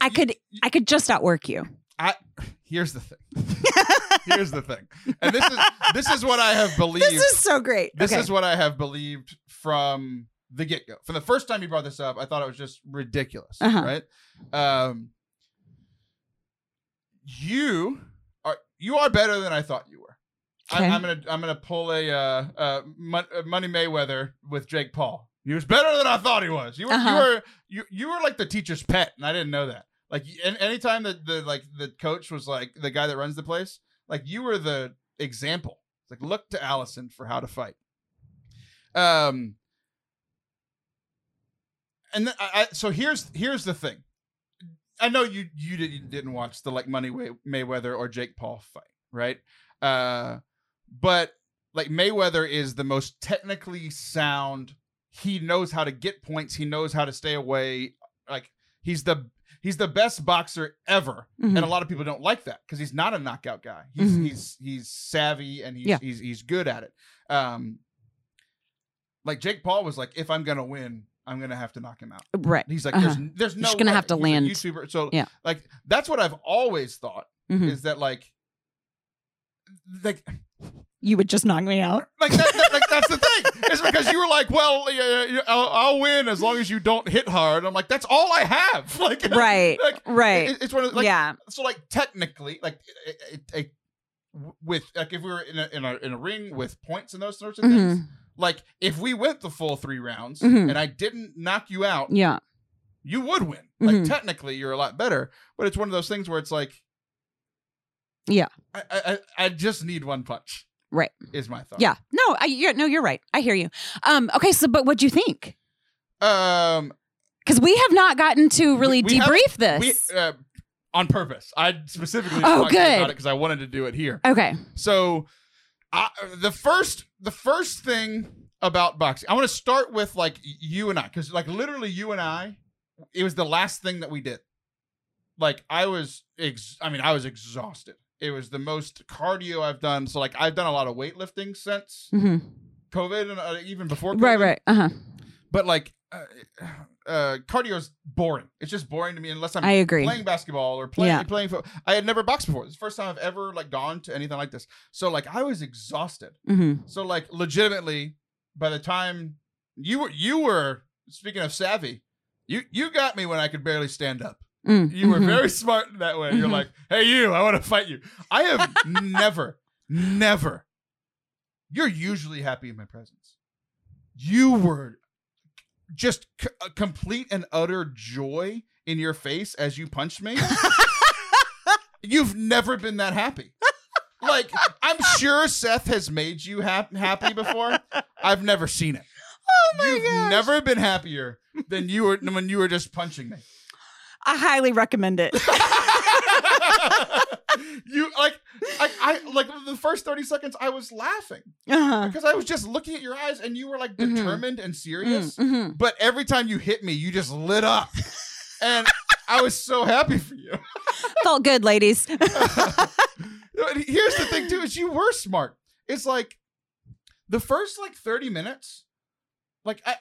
I could I could just outwork you. I here's the thing. (laughs) here's the thing. And this is this is what I have (laughs) believed. This is so great. This okay. is what I have believed from the get go. For the first time you brought this up, I thought it was just ridiculous. Uh-huh. Right? Um, you are you are better than I thought you were. Okay. I'm, I'm gonna I'm gonna pull a uh, uh, uh, Money Mayweather with Jake Paul. He was better than I thought he was. You were Uh-huh. you were you you were like the teacher's pet, and I didn't know that. Like an- anytime that the like the coach was like the guy that runs the place, like you were the example. It's like look to Allison for how to fight. Um, and then I, so here's here's the thing. I know you you didn't didn't watch the like Money Mayweather or Jake Paul fight, right? Uh, but like Mayweather is the most technically sound. He knows how to get points. He knows how to stay away. Like he's the he's the best boxer ever, Mhm. and a lot of people don't like that because he's not a knockout guy. He's Mhm. he's he's savvy and he's Yeah. he's he's good at it. Um, like Jake Paul was like, if I'm gonna win, I'm gonna have to knock him out. right. He's like, Uh-huh. there's there's no just gonna way. have to He's land. YouTuber. So Yeah. like that's what I've always thought Mhm. is that like like You would just knock me out. (laughs) like, that, that- like that's the thing. It's because you were like, well, yeah, yeah, I'll, I'll win as long as you don't hit hard. I'm like, that's all I have. (laughs) Like Right. like Right. it- it's one of like yeah. so like technically like it, it, it, with like if we were in a, in a in a ring with points and those sorts of things Mhm. like if we went the full three rounds Mhm. and i didn't knock you out Yeah. you would win like Mhm. technically you're a lot better but it's one of those things where it's like Yeah. i, I I just need one punch Right. is my thought Yeah. No, I you're, no, you're right. I hear you. Um okay, so but what do you think? um Cuz we have not gotten to really we haven't- debrief this. we uh, on purpose i specifically Oh, talked good. about it because i wanted to do it here okay. So, I, the first the first thing about boxing, I want to start with like you and I, because like literally you and I, it was the last thing that we did. Like I was, ex- I mean, I was exhausted. It was the most cardio I've done. So like I've done a lot of weightlifting since Mhm. COVID and uh, even before COVID. Right, right. Uh-huh. But like, uh, uh, cardio is boring. It's just boring to me unless I'm I agree. playing basketball or playing Yeah. playing football. I had never boxed before. It's the first time I've ever like gone to anything like this. So like I was exhausted. Mhm. So like legitimately, by the time you were you were speaking of savvy, you you got me when I could barely stand up. Mm, You were mhm. very smart in that way. You're Mhm. like, hey you, I want to fight you. I have (laughs) never, never. You're usually happy in my presence. You were just c- complete and utter joy in your face as you punched me. (laughs) You've never been that happy. Like I'm sure Seth has made you hap- happy before. I've never seen it. Oh my god. You've gosh. never been happier than you were when you were just punching me. I highly recommend it. (laughs) you like I, I like the first 30 seconds I was laughing uh-huh. because I was just looking at your eyes and you were like Mhm. determined and serious. Mm, mhm. But every time you hit me, you just lit up. (laughs) and I was so happy for you. (laughs) Felt good, ladies. Here's the thing too, is you were smart. It's like the first like 30 minutes, like I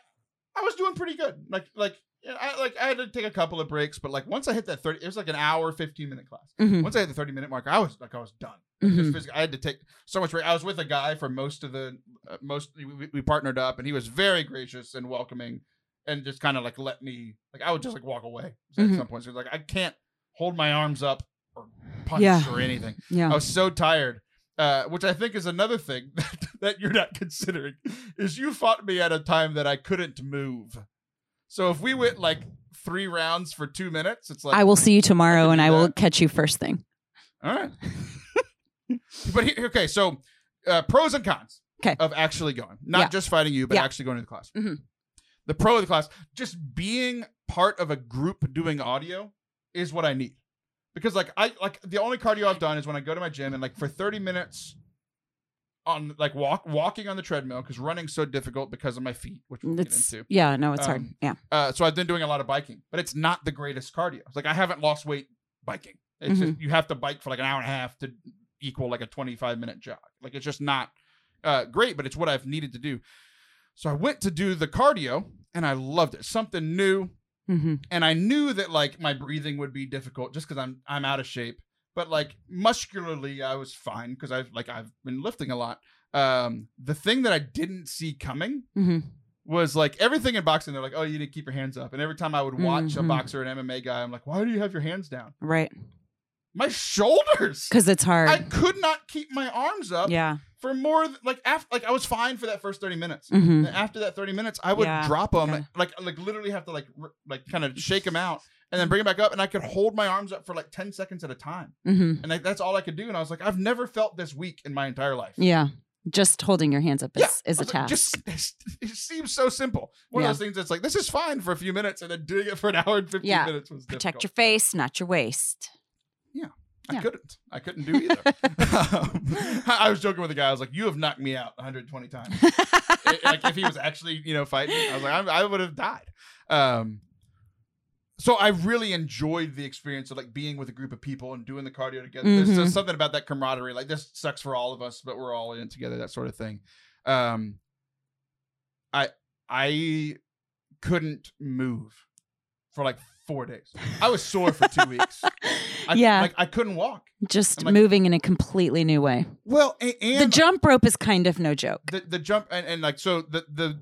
I was doing pretty good. Like like yeah, I like I had to take a couple of breaks, but like once I hit that 30, it was like an hour, 15 minute class. Mhm. Once I hit the 30 minute mark, I was like I was done. Mhm. Just I had to take so much break. I was with a guy for most of the uh, most we, we partnered up and he was very gracious and welcoming and just kind of like let me like I would just like walk away at Mhm. some point. So like I can't hold my arms up or punch Yeah. or anything. Yeah. I was so tired. Uh, which I think is another thing (laughs) that, that you're not considering is you fought me at a time that I couldn't move. So if we went like three rounds for two minutes, it's like I will see you tomorrow and I will catch you first thing. All right. (laughs) but here, okay, so uh, pros and cons 'Kay. of actually going, not Yeah. just fighting you, but Yeah. actually going to the class. Mhm. The pro of the class, just being part of a group doing audio is what I need. Because like I like the only cardio I've done is when I go to my gym and like for 30 minutes on like walk walking on the treadmill because running's so difficult because of my feet, which we'll It's get into. yeah, no, it's hard. Um, Yeah. Uh, so I've been doing a lot of biking, but it's not the greatest cardio. It's like I haven't lost weight biking. It's just, you have to bike for like an hour and a half to equal like a 25 minute jog. Like it's just not uh, great, but it's what I've needed to do. So I went to do the cardio and I loved it. Something new. Mm-hmm. And I knew that like my breathing would be difficult just because I'm I'm out of shape. But like muscularly, I was fine because I've like I've been lifting a lot. Um, the thing that I didn't see coming Mm-hmm. was like everything in boxing. They're like, oh, you need to keep your hands up. And every time I would watch a Mhm. boxer, an MMA guy, I'm like, why do you have your hands down? Right. My shoulders. Because it's hard. I could not keep my arms up yeah. for more th- like after like I was fine for that first 30 minutes. Mm-hmm. And after that 30 minutes, I would Yeah, drop them okay. like like literally have to like r- like kind of shake them out and then bring it back up and I could hold my arms up for like 10 seconds at a time. Mm-hmm. And like, that's all I could do and I was like I've never felt this weak in my entire life. Yeah. Just holding your hands up is, Yeah, is I a was like, task. Just it seems so simple. One Yeah. of those things that's like this is fine for a few minutes and then doing it for an hour and 15 Yeah. minutes was Protect your face, not your waist. Yeah. I couldn't. I couldn't do either. Um, (laughs) (laughs) I was joking with the guy. I was like, "You have knocked me out 120 times." (laughs) It- like if he was actually, you know, fighting, I was like, I, I would have died. Um, so I really enjoyed the experience of like being with a group of people and doing the cardio together. There's Mhm. just something about that camaraderie. Like this sucks for all of us, but we're all in it together. That sort of thing. Um, I I couldn't move for like four days. I was sore for two weeks. (laughs) I, yeah. like I couldn't walk. just like- moving in a completely new way. Well, and, the jump rope is kind of no joke. the the jump and, and like so the the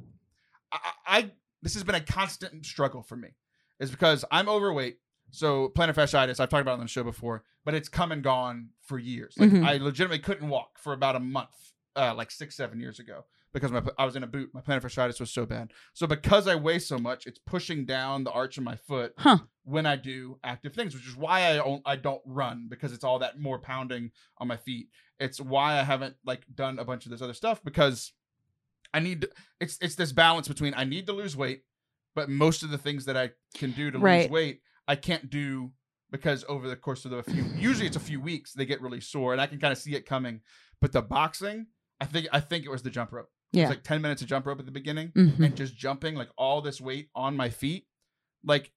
I, I this has been a constant struggle for me is because I'm overweight. So plantar fasciitis, I've talked about it on the show before, but it's come and gone for years. Like Mhm. I legitimately couldn't walk for about a month, uh, like six seven years ago because my I was in a boot. My plantar fasciitis was so bad. So because I weigh so much, it's pushing down the arch of my foot Huh. when I do active things, which is why I don't, I don't run because it's all that more pounding on my feet. It's why I haven't like done a bunch of this other stuff because I need to, it's it's this balance between I need to lose weight, but most of the things that I can do to lose weight I can't do because over the course of the few usually it's a few weeks they get really sore and I can kind of see it coming. But the boxing, I think I think it was the jump rope. It Yeah. was like 10 minutes of jump rope at the beginning Mhm. and just jumping like all this weight on my feet, like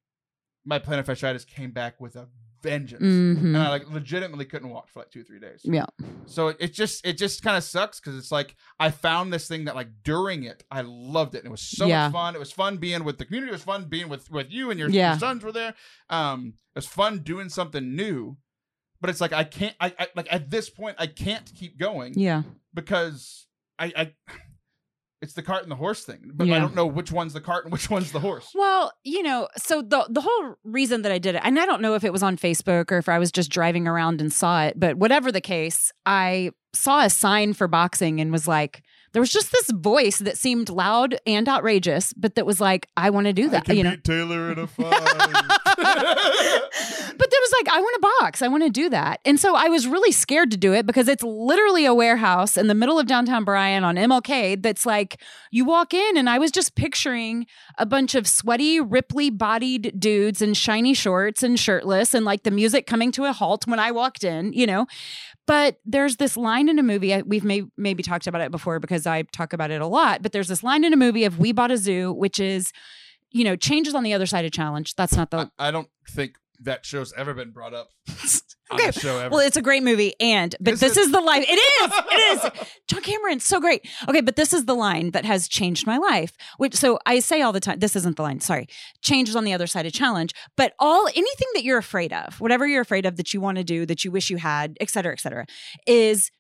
my plantar fasciitis came back with a vengeance, Mhm. and I like legitimately couldn't walk for like two three days. Yeah. So it, it just it just kind of sucks because it's like I found this thing that like during it I loved it and it was so Yeah. much fun. It was fun being with the community. It was fun being with with you and your, Yeah. your sons were there. Um, it was fun doing something new, but it's like I can't. I, I like at this point I can't keep going Yeah. because I, I it's the cart and the horse thing, but I don't know which one's the cart and which one's the horse. Well, you know, so the the whole reason that I did it, and I don't know if it was on Facebook or if I was just driving around and saw it, but whatever the case, I saw a sign for boxing and was like, there was just this voice that seemed loud and outrageous, but that was like, I want to do that, you know. Taylor in a (laughs) fight. (laughs) but that was like, I want to box. I want to do that. And so I was really scared to do it because it's literally a warehouse in the middle of downtown Bryan on MLK that's like, you walk in, and I was just picturing a bunch of sweaty, ripply bodied dudes in shiny shorts and shirtless, and like the music coming to a halt when I walked in, you know. But there's this line in a movie, we've may, maybe talked about it before because I talk about it a lot, but there's this line in a movie of We Bought a Zoo, which is, you know, changes on the other side of challenge. That's not the I, I don't think that show's ever been brought up (laughs) Okay, the show ever. Well, it's a great movie, and but Is this it? is the life. It is. It is. John Cameron, so great. Okay, but this is the line that has changed my life. Which so I say all the time. This isn't the line. Sorry, changes on the other side of challenge. But all anything that you're afraid of, whatever you're afraid of that you want to do, that you wish you had, et cetera, et cetera, is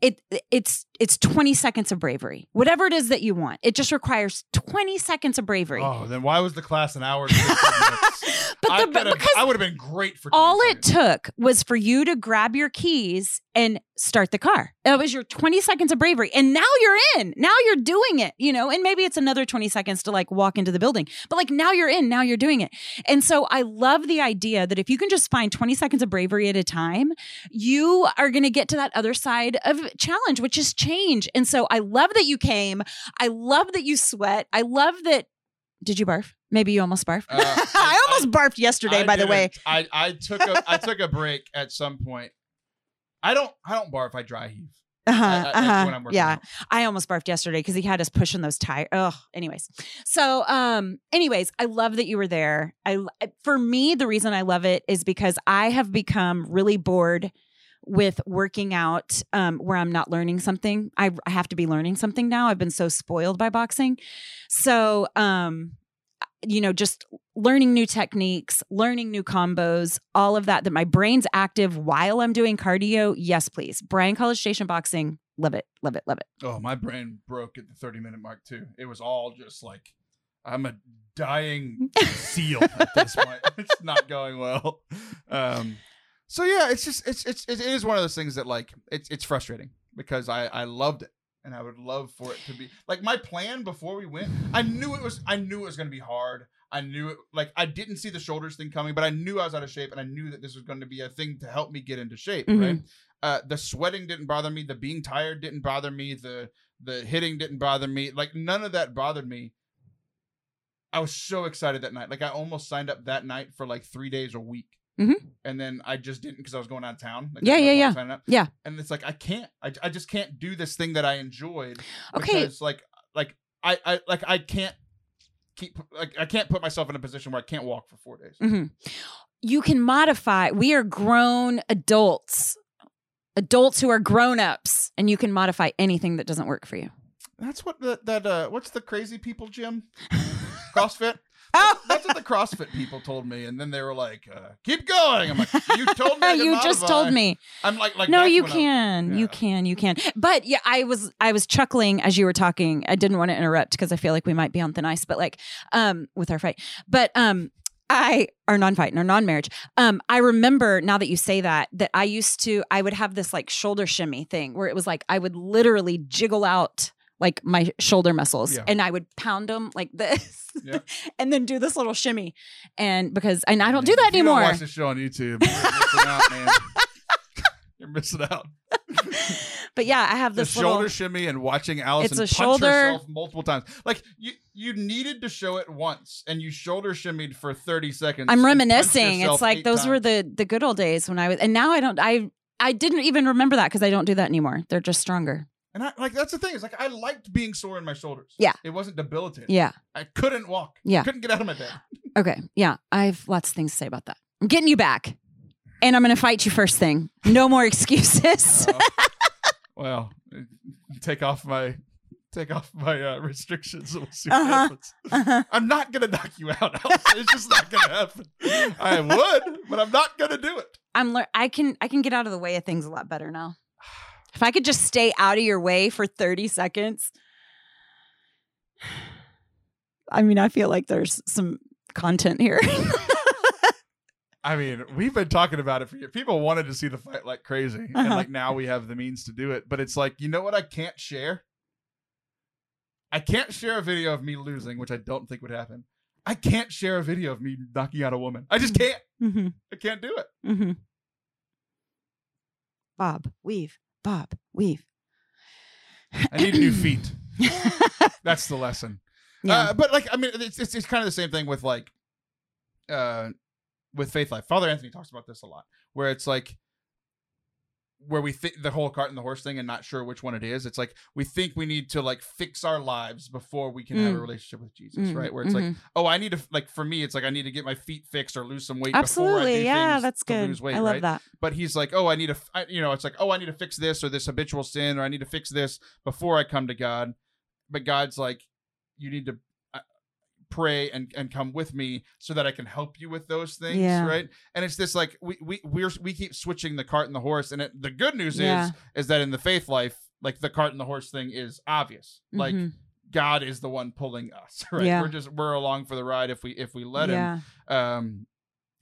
it it's it's 20 seconds of bravery whatever it is that you want it just requires 20 seconds of bravery oh, then why was the class an hour? and 15 (laughs) minutes? but I, the, because I would have been great for 20 all it took was for you to grab your keys and start the car. That was your 20 seconds of bravery. And now you're in. Now you're doing it, you know, and maybe it's another 20 seconds to like walk into the building. But like now you're in, now you're doing it. And so I love the idea that if you can just find 20 seconds of bravery at a time, you are going to get to that other side of challenge, which is change. And so I love that you came. I love that you sweat. I love that. Did you barf? Maybe you almost barfed. Uh, (laughs) I, I- almost barfed yesterday, I by the way. I, I took a I took a break at some point. I don't I don't barf. I dry heave. Uh-huh, I- I- uh-huh, when I'm working yeah. out. I almost barfed yesterday because he had us pushing those tires. Oh, anyways. So, um, anyways, I love that you were there. I, for me, the reason I love it is because I have become really bored with working out um, where I'm not learning something. I, I have to be learning something now. I've been so spoiled by boxing. So, um, you know, just learning new techniques, learning new combos, all of that, that my brain's active while I'm doing cardio. Yes, please. Bryan College Station Boxing. Love it. Love it. Love it. Oh, my brain broke at the 30 minute mark too. It was all just like I'm a dying seal (laughs) at this point. (laughs) It's not going well. Um, so yeah, it's just it's it's it is one of those things that like it's it's frustrating because I I loved it and I would love for it to be like my plan before we went. I knew it was I knew it was going to be hard. I knew it like I didn't see the shoulders thing coming, but I knew I was out of shape and I knew that this was going to be a thing to help me get into shape, Mhm. right? Uh, the sweating didn't bother me. The being tired didn't bother me. The the hitting didn't bother me. Like none of that bothered me. I was so excited that night. Like I almost signed up that night for like three days a week. Mhm. And then I just didn't because I was going out of town. Like, Yeah, yeah, yeah. Yeah. And it's like I can't. I, I just can't do this thing that I enjoyed. Okay. Because like like I I like I can't keep like I can't put myself in a position where I can't walk for four days. Mm-hmm. You can modify. We are grown adults, adults who are grown ups, and you can modify anything that doesn't work for you. That's what the, that uh what's the crazy people gym? (laughs) CrossFit. (laughs) That's what the CrossFit people told me, and then they were like, uh, "Keep going." I'm like, "You told me." (laughs) You just told me. I'm like, like no, you can. yeah. You can. You can. But yeah, I was I was chuckling as you were talking. I didn't want to interrupt because I feel like we might be on thin ice. But like, um, with our fight. But um, I our non-fight and our non-marriage. Um, I remember now that you say that that I used to. I would have this like shoulder shimmy thing where it was like I would literally jiggle out like my shoulder muscles Yeah. and I would pound them like this Yeah. (laughs) and then do this little shimmy and because and I don't do that if you don't anymore watch the show on YouTube. You're missing out, man. (laughs) You're missing out. (laughs) but yeah I have The shoulder little shimmy and watching Allison punch shoulder- herself multiple times. Like you, you needed to show it once, and you shoulder shimmied for thirty seconds. I'm reminiscing. It's like those were the the good old days when I was, and now I don't. I I didn't even remember that because I don't do that anymore. They're just stronger. And I, like that's the thing. It's like I liked being sore in my shoulders. Yeah. it wasn't debilitating. Yeah. I couldn't walk. Yeah. couldn't get out of my bed. (laughs) Okay. Yeah. I have lots of things to say about that. I'm getting you back, and I'm going to fight you first thing. No more (laughs) excuses. Uh, well, take off my take off my uh, restrictions. and We'll see what Uh-huh. happens. Uh-huh. I'm not gonna knock you out. It's just not gonna happen. I would, but I'm not gonna do it. I'm. lear- I can. I can get out of the way of things a lot better now. (sighs) If I could just stay out of your way for 30 seconds. I mean, I feel like there's some content here. I mean, we've been talking about it for years. People wanted to see the fight like crazy, and Uh-huh. like now we have the means to do it. But it's like, you know what? I can't share. I can't share a video of me losing, which I don't think would happen. I can't share a video of me knocking out a woman. I just can't. mm-hmm. I can't do it. Mm-hmm. Bob, weave. Bob, weave. I need new feet. (laughs) That's the lesson. yeah. Uh, but like, I mean, it's, it's it's kind of the same thing with like, uh, with faith life. Father Anthony talks about this a lot, where it's like, where we think the whole cart and the horse thing, and not sure which one it is. It's like we think we need to like fix our lives before we can have a Mm. relationship with Jesus, Mm, right? Where it's like, mhm. oh, I need to like for me, it's like I need to get my feet fixed or lose some weight. absolutely, before I do yeah, that's good. Lose weight, I love right? that. but he's like, oh, I need to, f- I, you know, it's like, oh, I need to fix this or this habitual sin, or I need to fix this before I come to God. But God's like, you need to pray and and come with me so that I can help you with those things, Yeah. right? And it's this like we we we're we keep switching the cart and the horse, and it, the good news Yeah. is is that in the faith life, like the cart and the horse thing is obvious, like. Mhm. God is the one pulling us, (laughs) right? Yeah. We're just we're along for the ride if we if we let him. Um,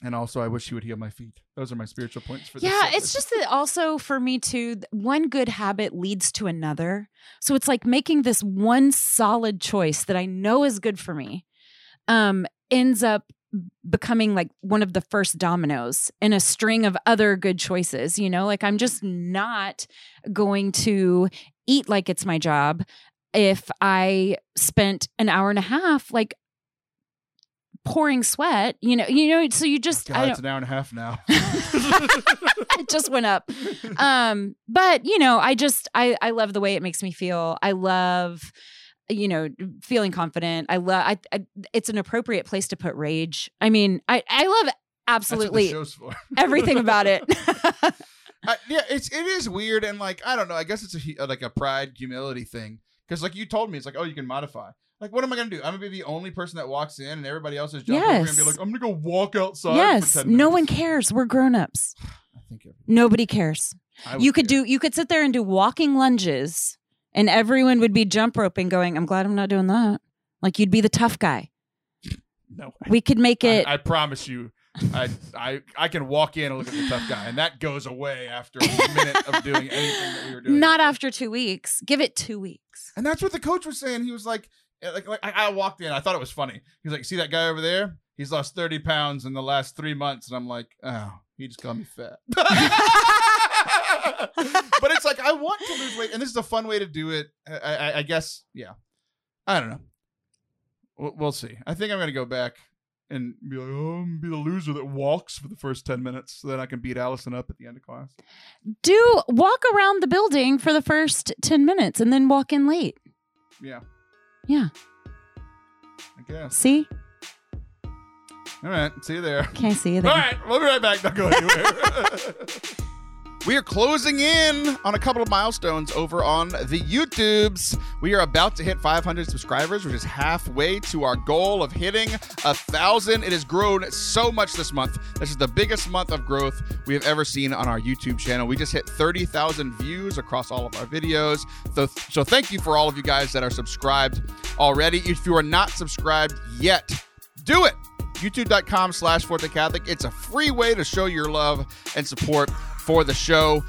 and also, I wish he would heal my feet. Those are my spiritual points for this. Yeah, segment. it's just that also for me too, one good habit leads to another. So it's like making this one solid choice that I know is good for me um ends up becoming like one of the first dominoes in a string of other good choices, you know? Like I'm just not going to eat like it's my job if I spent an hour and a half like pouring sweat. You know, you know. So you just God, it's an hour and a half now. (laughs) it just went up. (laughs) Um, but you know, I just I I love the way it makes me feel. I love you know feeling confident. I love I, I it's an appropriate place to put rage. I mean, I I love That's what the absolutely show's for. everything about it. (laughs) I, yeah, it's it is weird and like I don't know. I guess it's a like a pride humility thing because like you told me, it's like oh you can modify. Like what am I gonna do? I'm gonna be the only person that walks in and everybody else is jumping over and be like I'm gonna go walk outside. yes, for 10 no one cares. We're grown-ups. (sighs) I think Nobody cares. You could care. do you could sit there and do walking lunges and everyone would be jump roping going, I'm glad I'm not doing that. Like you'd be the tough guy. no. We could make it I, I promise you, I I I can walk in and look at the tough guy, and that goes away after a minute of doing anything that we were doing. not after 2 weeks. Give it 2 weeks. And that's what the coach was saying. He was like, eh, like, like I, I walked in, I thought it was funny. He's like, see that guy over there? He's lost 30 pounds in the last three months. And I'm like, oh, he just called me fat. (laughs) (laughs) (laughs) but it's like, I want to lose weight. And this is a fun way to do it. I, I, I guess, yeah. I don't know. We'll, we'll see. I think I'm going to go back and be like, oh, I'm be the loser that walks for the first 10 minutes so that I can beat Allison up at the end of class. Do walk around the building for the first 10 minutes and then walk in late. Yeah. Yeah. I guess. See? All right. See you there. Can't see you there. All right. we'll be right back. Don't go anywhere. (laughs) we are closing in on a couple of milestones over on the YouTubes. We are about to hit 500 subscribers, which is halfway to our goal of hitting a thousand. It has grown so much this month. This is the biggest month of growth we have ever seen on our YouTube channel. We just hit 30,000 views across all of our videos. So, so thank you for all of you guys that are subscribed already. If you are not subscribed yet, do it youtube.com slash catholic it's a free way to show your love and support for the show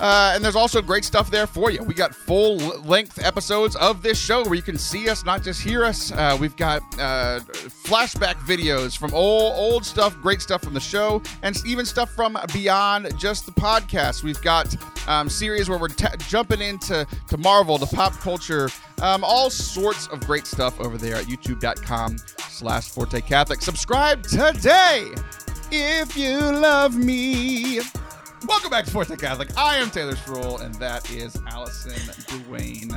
uh, and there's also great stuff there for you. We got full length episodes of this show where you can see us, not just hear us. Uh, we've got uh, flashback videos from old old stuff, great stuff from the show, and even stuff from beyond just the podcast. We've got um, series where we're t- jumping into to Marvel, to pop culture, um, all sorts of great stuff over there at youtube.com slash Forte Catholic. Subscribe today if you love me. Welcome back to Forte Catholic. I am Taylor Schroll, and that is Allison Dwayne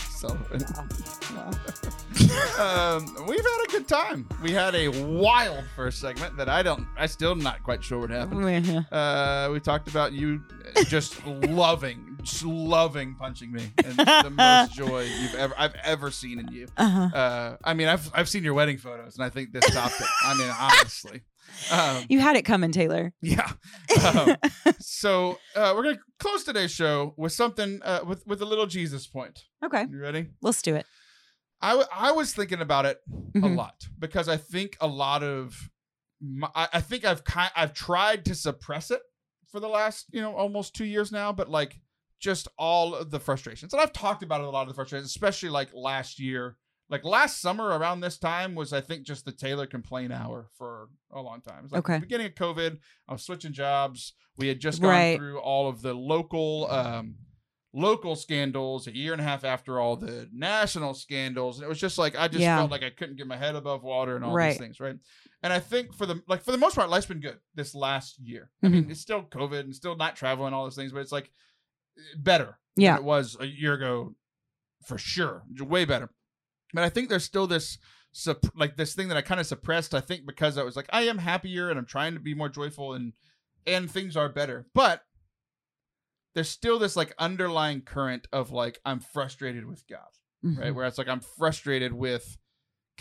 Sullivan. (laughs) (laughs) um, we've had a good time. We had a wild first segment that I don't, I still not quite sure what happened. Uh, we talked about you just (laughs) loving, just loving punching me, and the most joy you've ever, I've ever seen in you. Uh-huh. Uh, I mean, I've I've seen your wedding photos, and I think this topped it. I mean, honestly. Um, You had it coming, Taylor. yeah. Um, so uh, we're gonna close today's show with something uh, with with a little Jesus point. Okay, You ready? let's do it. I, w- I was thinking about it a Mhm. lot because I think a lot of my, I, I think I've kind I've tried to suppress it for the last you know almost two years now, but like just all of the frustrations and I've talked about it a lot of the frustrations, especially like last year. Like last summer around this time was I think just the Taylor complaint hour for a long time. It was like Okay. the beginning of COVID, I was switching jobs. We had just gone Right. through all of the local um local scandals a year and a half after all the national scandals and it was just like i just Yeah. felt like i couldn't get my head above water and all Right. these things right and i think for the like for the most part life's been good this last year i mean it's still covid and still not traveling all those things but it's like better Yeah. than it was a year ago for sure way better but i think there's still this sup- like this thing that i kind of suppressed i think because i was like i am happier and i'm trying to be more joyful and and things are better. But there's still this like underlying current of like i'm frustrated with god Mm-hmm. right where it's like i'm frustrated with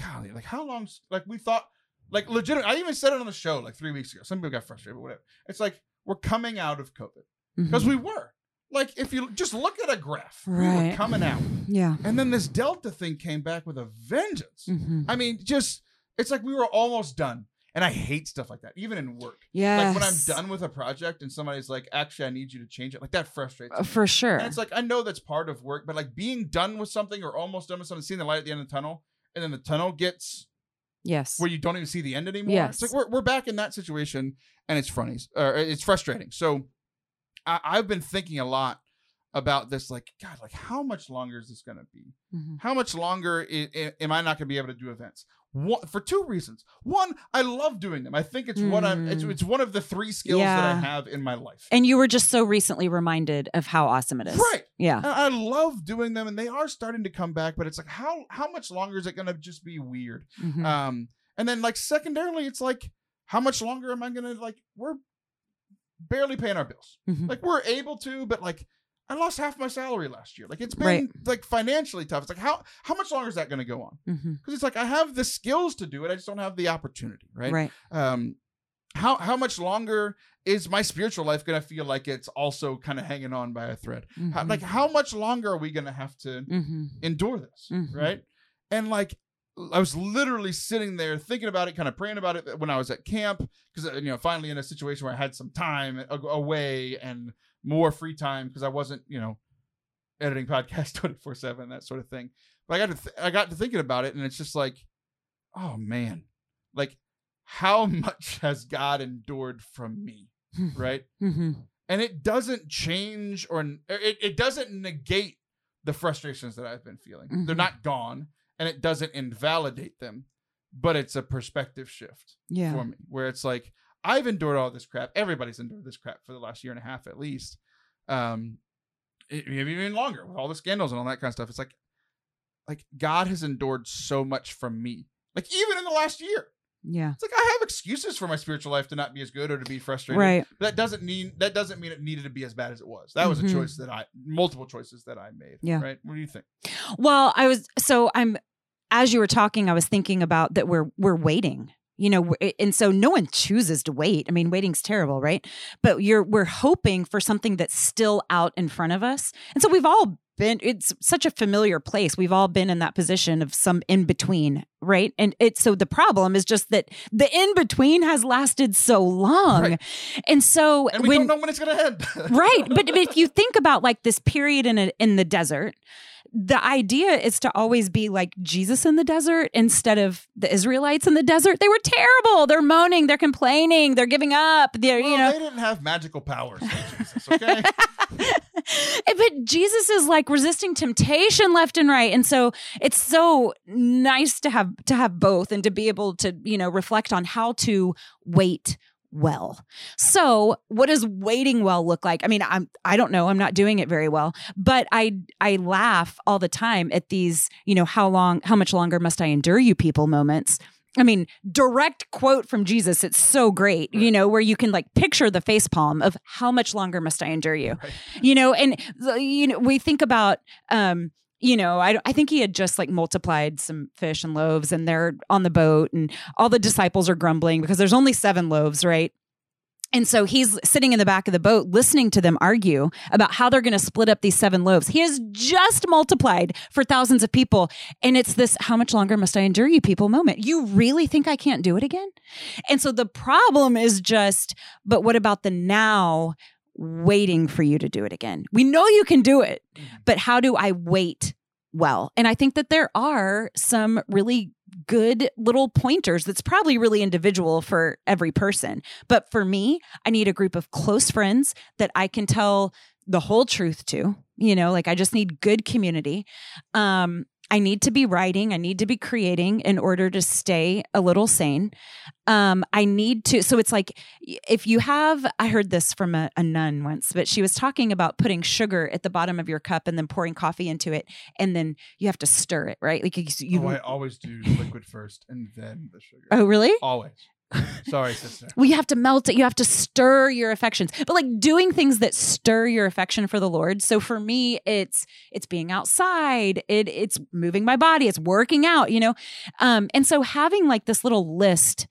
golly like how long like we thought like legit i even said it on the show like three weeks ago. Some people got frustrated but whatever. It's like we're coming out of covid. Because we were like if you just look at a graph we were Right. coming out yeah. and then this delta thing came back with a vengeance Mhm. i mean just it's like we were almost done and i hate stuff like that even in work yeah like when i'm done with a project and somebody's like actually i need you to change it like that frustrates Uh, me. for sure. And it's like I know that's part of work, but like being done with something or almost done with something, seeing the light at the end of the tunnel, and then the tunnel gets yes. where you don't even see the end anymore. Yes. It's like we're we're back in that situation, and it's funny, or it's frustrating. So I, I've been thinking a lot about this like god like how much longer is this going to be Mhm. how much longer i- i- am i not going to be able to do events one, for two reasons one i love doing them i think it's what i'm it's, Mm. it's one of the three skills that i have in my life And you were just so recently reminded of how awesome it is. right Yeah. And I love doing them, and they are starting to come back. But it's like, how how much longer is it going to just be weird? Mhm. Um, and then like secondarily, it's like, how much longer am I going to like? We're barely paying our bills. Mhm. Like we're able to, but like I lost half my salary last year. Like it's been Right. like financially tough. It's like how how much longer is that going to go on? Because it's like I have the skills to do it, I just don't have the opportunity. Right. Right. Um, how how much longer is my spiritual life going to feel like it's also kind of hanging on by a thread? How, Mhm. like how much longer are we going to have to Mhm. endure this Mhm. right and like i was literally sitting there thinking about it kind of praying about it uh, when i was at camp because uh, you know finally in a situation where i had some time uh, away and more free time because i wasn't you know editing (laughs) podcasts 24 7 that sort of thing but i got to th- i got to thinking about it and it's just like oh man like how (laughs) much has god endured from me mm-hmm. right Mhm. and it doesn't change or er, it, it doesn't negate the frustrations that I've been feeling. They're Mhm. not gone, and it doesn't invalidate them, but it's a perspective shift Yeah. for me where it's like I've endured all this crap. Everybody's endured this crap for the last year and a half at least. Um, maybe even longer with all the scandals and all that kind of stuff. It's like, like God has endured so much from me. Like even in the last year, Yeah. it's like I have excuses for my spiritual life to not be as good or to be frustrated Right. But that doesn't mean that doesn't mean it needed to be as bad as it was. That was Mhm. a choice that I multiple choices that I made. Yeah. Right. What do you think? Well, I was so I'm as you were talking, I was thinking about that we're we're waiting. You know, and so no one chooses to wait. I mean, waiting's terrible, right? But you're we're hoping for something that's still out in front of us. And so we've all been it's such a familiar place. We've all been in that position of some in between, right? And it's so the problem is just that the in between has lasted so long. Right. And so And we when don't know when it's gonna end. right but (laughs) if you think about like this period in a, in the desert the idea is to always be like jesus in the desert instead of the israelites in the desert. They were terrible. They're moaning. They're complaining. They're giving up. They're Well, you know. they didn't have magical powers Jesus, okay? (laughs) but Jesus is like resisting temptation left and right. And so it's so nice to have to have both and to be able to, you know, reflect on how to wait well. So, what does waiting well look like? I mean, I'm I don't know, I'm not doing it very well, but I I laugh all the time at these, you know, how long how much longer must I endure you people moments. I mean, direct quote from Jesus. It's so great, you know, where you can like picture the face palm of how much longer must I endure you? Right. you know and you know we think about um you know I, I think he had just like multiplied some fish and loaves and they're on the boat and all the disciples are grumbling because there's only seven loaves right and so he's sitting in the back of the boat listening to them argue about how they're going to split up these seven loaves. He has just multiplied for thousands of people. And it's this how much longer must I endure you people moment. You really think I can't do it again? And so the problem is just, but what about the now waiting for you to do it again? We know you can do it, but how do I wait well? And I think that there are some really good little pointers that's probably really individual for every person. But for me, I need a group of close friends that I can tell the whole truth to. You know, like I just need good community. Um, I need to be writing, I need to be creating in order to stay a little sane. Um, I need to, so it's like if you have, I heard this from a, a nun once, but she was talking about putting sugar at the bottom of your cup and then pouring coffee into it, and then you have to stir it, right? Like you, you oh, I always do liquid first and then the sugar. oh really? Always. Sorry, sister. (laughs) Well, you have to melt it. You have to stir your affections, but like doing things that stir your affection for the Lord. So for me, it's it's being outside. It it's moving my body. It's working out. You know, um, and so having like this little list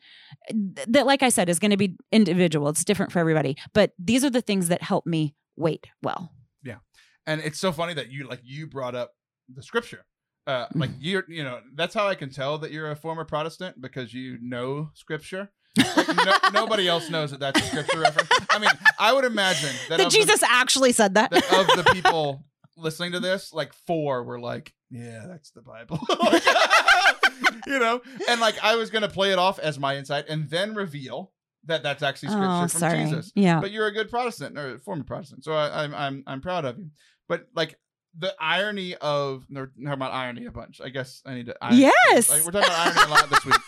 th- that, like I said, is going to be individual. It's different for everybody. But these are the things that help me wait well. Yeah, and it's so funny that you like you brought up the scripture. Uh, (clears throat) like you're, you know, that's how I can tell that you're a former Protestant because you know scripture. Like, no, (laughs) nobody else knows that that's a scripture reference. I mean, I would imagine that, That of the- Jesus actually said that. that of the (laughs) people listening to this, like four were like, "Yeah, that's the Bible," (laughs) you know. And like I was gonna play it off as my insight, and then reveal that that's actually scripture oh, from sorry. Jesus. Yeah. But you're a good Protestant or former Protestant, so I, I'm I'm I'm proud of you. but like the irony of we're talking about irony a bunch. I guess I need to. Iron, Yes. like, we're talking about irony a lot this week. (laughs)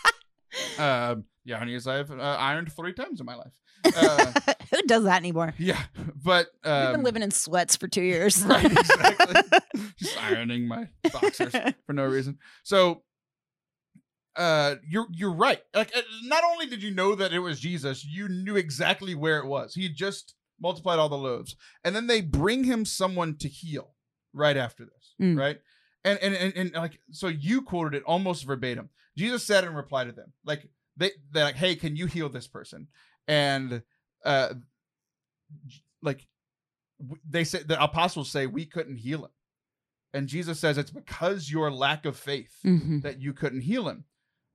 Um, the irony is I've uh, ironed three times in my life. Uh, (laughs) Who does that anymore? yeah, but um, We've been living in sweats for two years. (laughs) right, exactly. Just ironing my boxers for no reason. So, uh, you're you're right. Like, uh, not only did you know that it was Jesus, you knew exactly where it was. He just multiplied all the loaves, and then they bring him someone to heal right after this, Mm. right? And, and and and like so, you quoted it almost verbatim. Jesus said in reply to them, like they they're like, "Hey, can you heal this person?" And uh, like they said the apostles say we couldn't heal him and jesus says it's because your lack of faith Mhm. that you couldn't heal him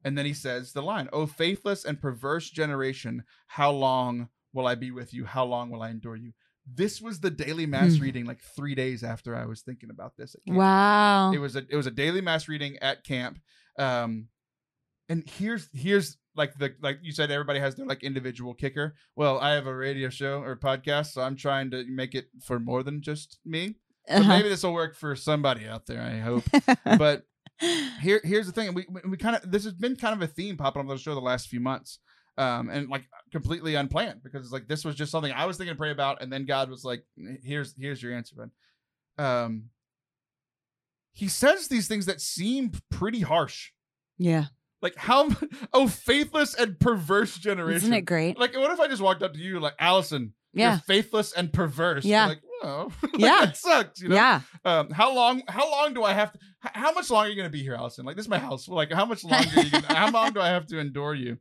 and then he says the line oh faithless and perverse generation how long will i be with you how long will i endure you this was the daily mass Mm. reading like three days after i was thinking about this at camp. Wow. it was a it was a daily mass reading at camp um and here's here's like the like you said everybody has their like individual kicker well i have a radio show or podcast so i'm trying to make it for more than just me so Uh-huh. maybe this will work for somebody out there i hope (laughs) but here here's the thing we we, we kind of this has been kind of a theme popping up on the show the last few months um and like completely unplanned because it's like this was just something i was thinking to pray about and then god was like here's here's your answer man um he says these things that seem pretty harsh yeah. like how oh (laughs) faithless and perverse generation Isn't it great? like what if i just walked up to you like allison Yeah. you're faithless and perverse Yeah. Like oh (laughs) like, Yeah. that sucks you know Yeah. um how long how long do i have to how much longer are you gonna be here allison like this is my house like how much longer are you gonna, how long do i have to endure you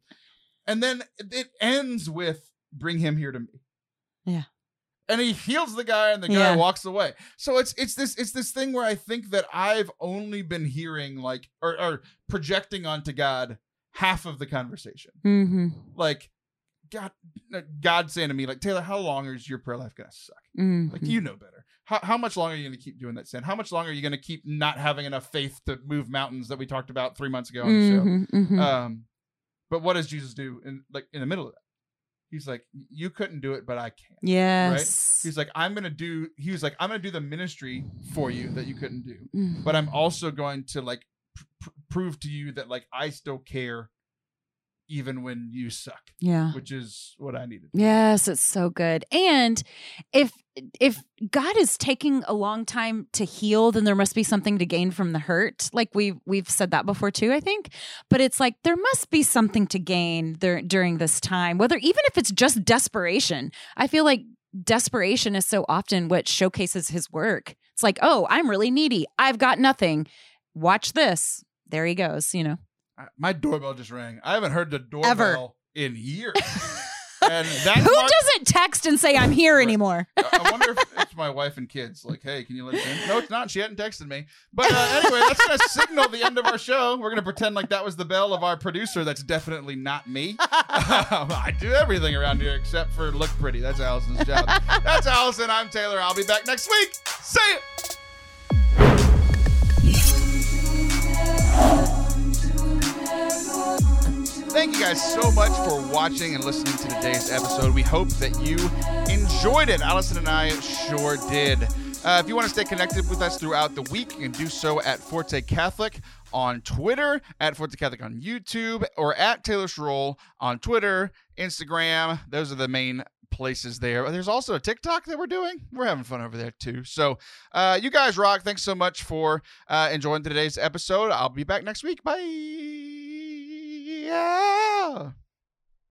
and then it ends with bring him here to me Yeah. and he heals the guy and the guy Yeah. walks away so it's it's this it's this thing where i think that i've only been hearing like or, or projecting onto god half of the conversation Mm-hmm. like god god saying to me like taylor how long is your prayer life gonna suck Mm-hmm. like you know better. How, how much longer are you going to keep doing that sin? How much longer are you going to keep not having enough faith to move mountains that we talked about three months ago on the show? Mhm, mhm. Um, but what does Jesus do in like in the middle of that? He's like, you couldn't do it, but I can. yes. Right? He's like, I'm gonna do. He was like, I'm gonna do the ministry for you that you couldn't do, Mm. but I'm also going to like pr- pr- prove to you that like I still care, even when you suck, yeah. which is what I needed. Yes, it's so good. And if if God is taking a long time to heal, then there must be something to gain from the hurt. Like we we've said that before too, I think. But it's like there must be something to gain there during this time, whether even if it's just desperation. I feel like desperation is so often what showcases his work. It's like, "Oh, I'm really needy. I've got nothing. Watch this." There he goes, you know. My doorbell just rang. I haven't heard the doorbell Ever. in years. (laughs) and that's Who doesn't text and say I'm here anymore? I wonder if it's my wife and kids. Like, hey, can you let us in? No, it's not. She hadn't texted me. But uh, anyway, that's going to signal the end of our show. We're going to pretend like that was the bell of our producer. That's definitely not me. (laughs) I do everything around here except for look pretty. That's Allison's job. That's Allison. I'm Taylor. I'll be back next week. See ya. Thank you guys so much for watching and listening to today's episode. We hope that you enjoyed it. Allison and I sure did. Uh, if you want to stay connected with us throughout the week, you can do so at Forte Catholic on Twitter, at Forte Catholic on YouTube, or at Taylor Schroll on Twitter, Instagram. Those are the main places there. There's also a TikTok that we're doing. We're having fun over there too. So, uh, you guys rock. Thanks so much for uh, enjoying today's episode. I'll be back next week. Bye. Yeah.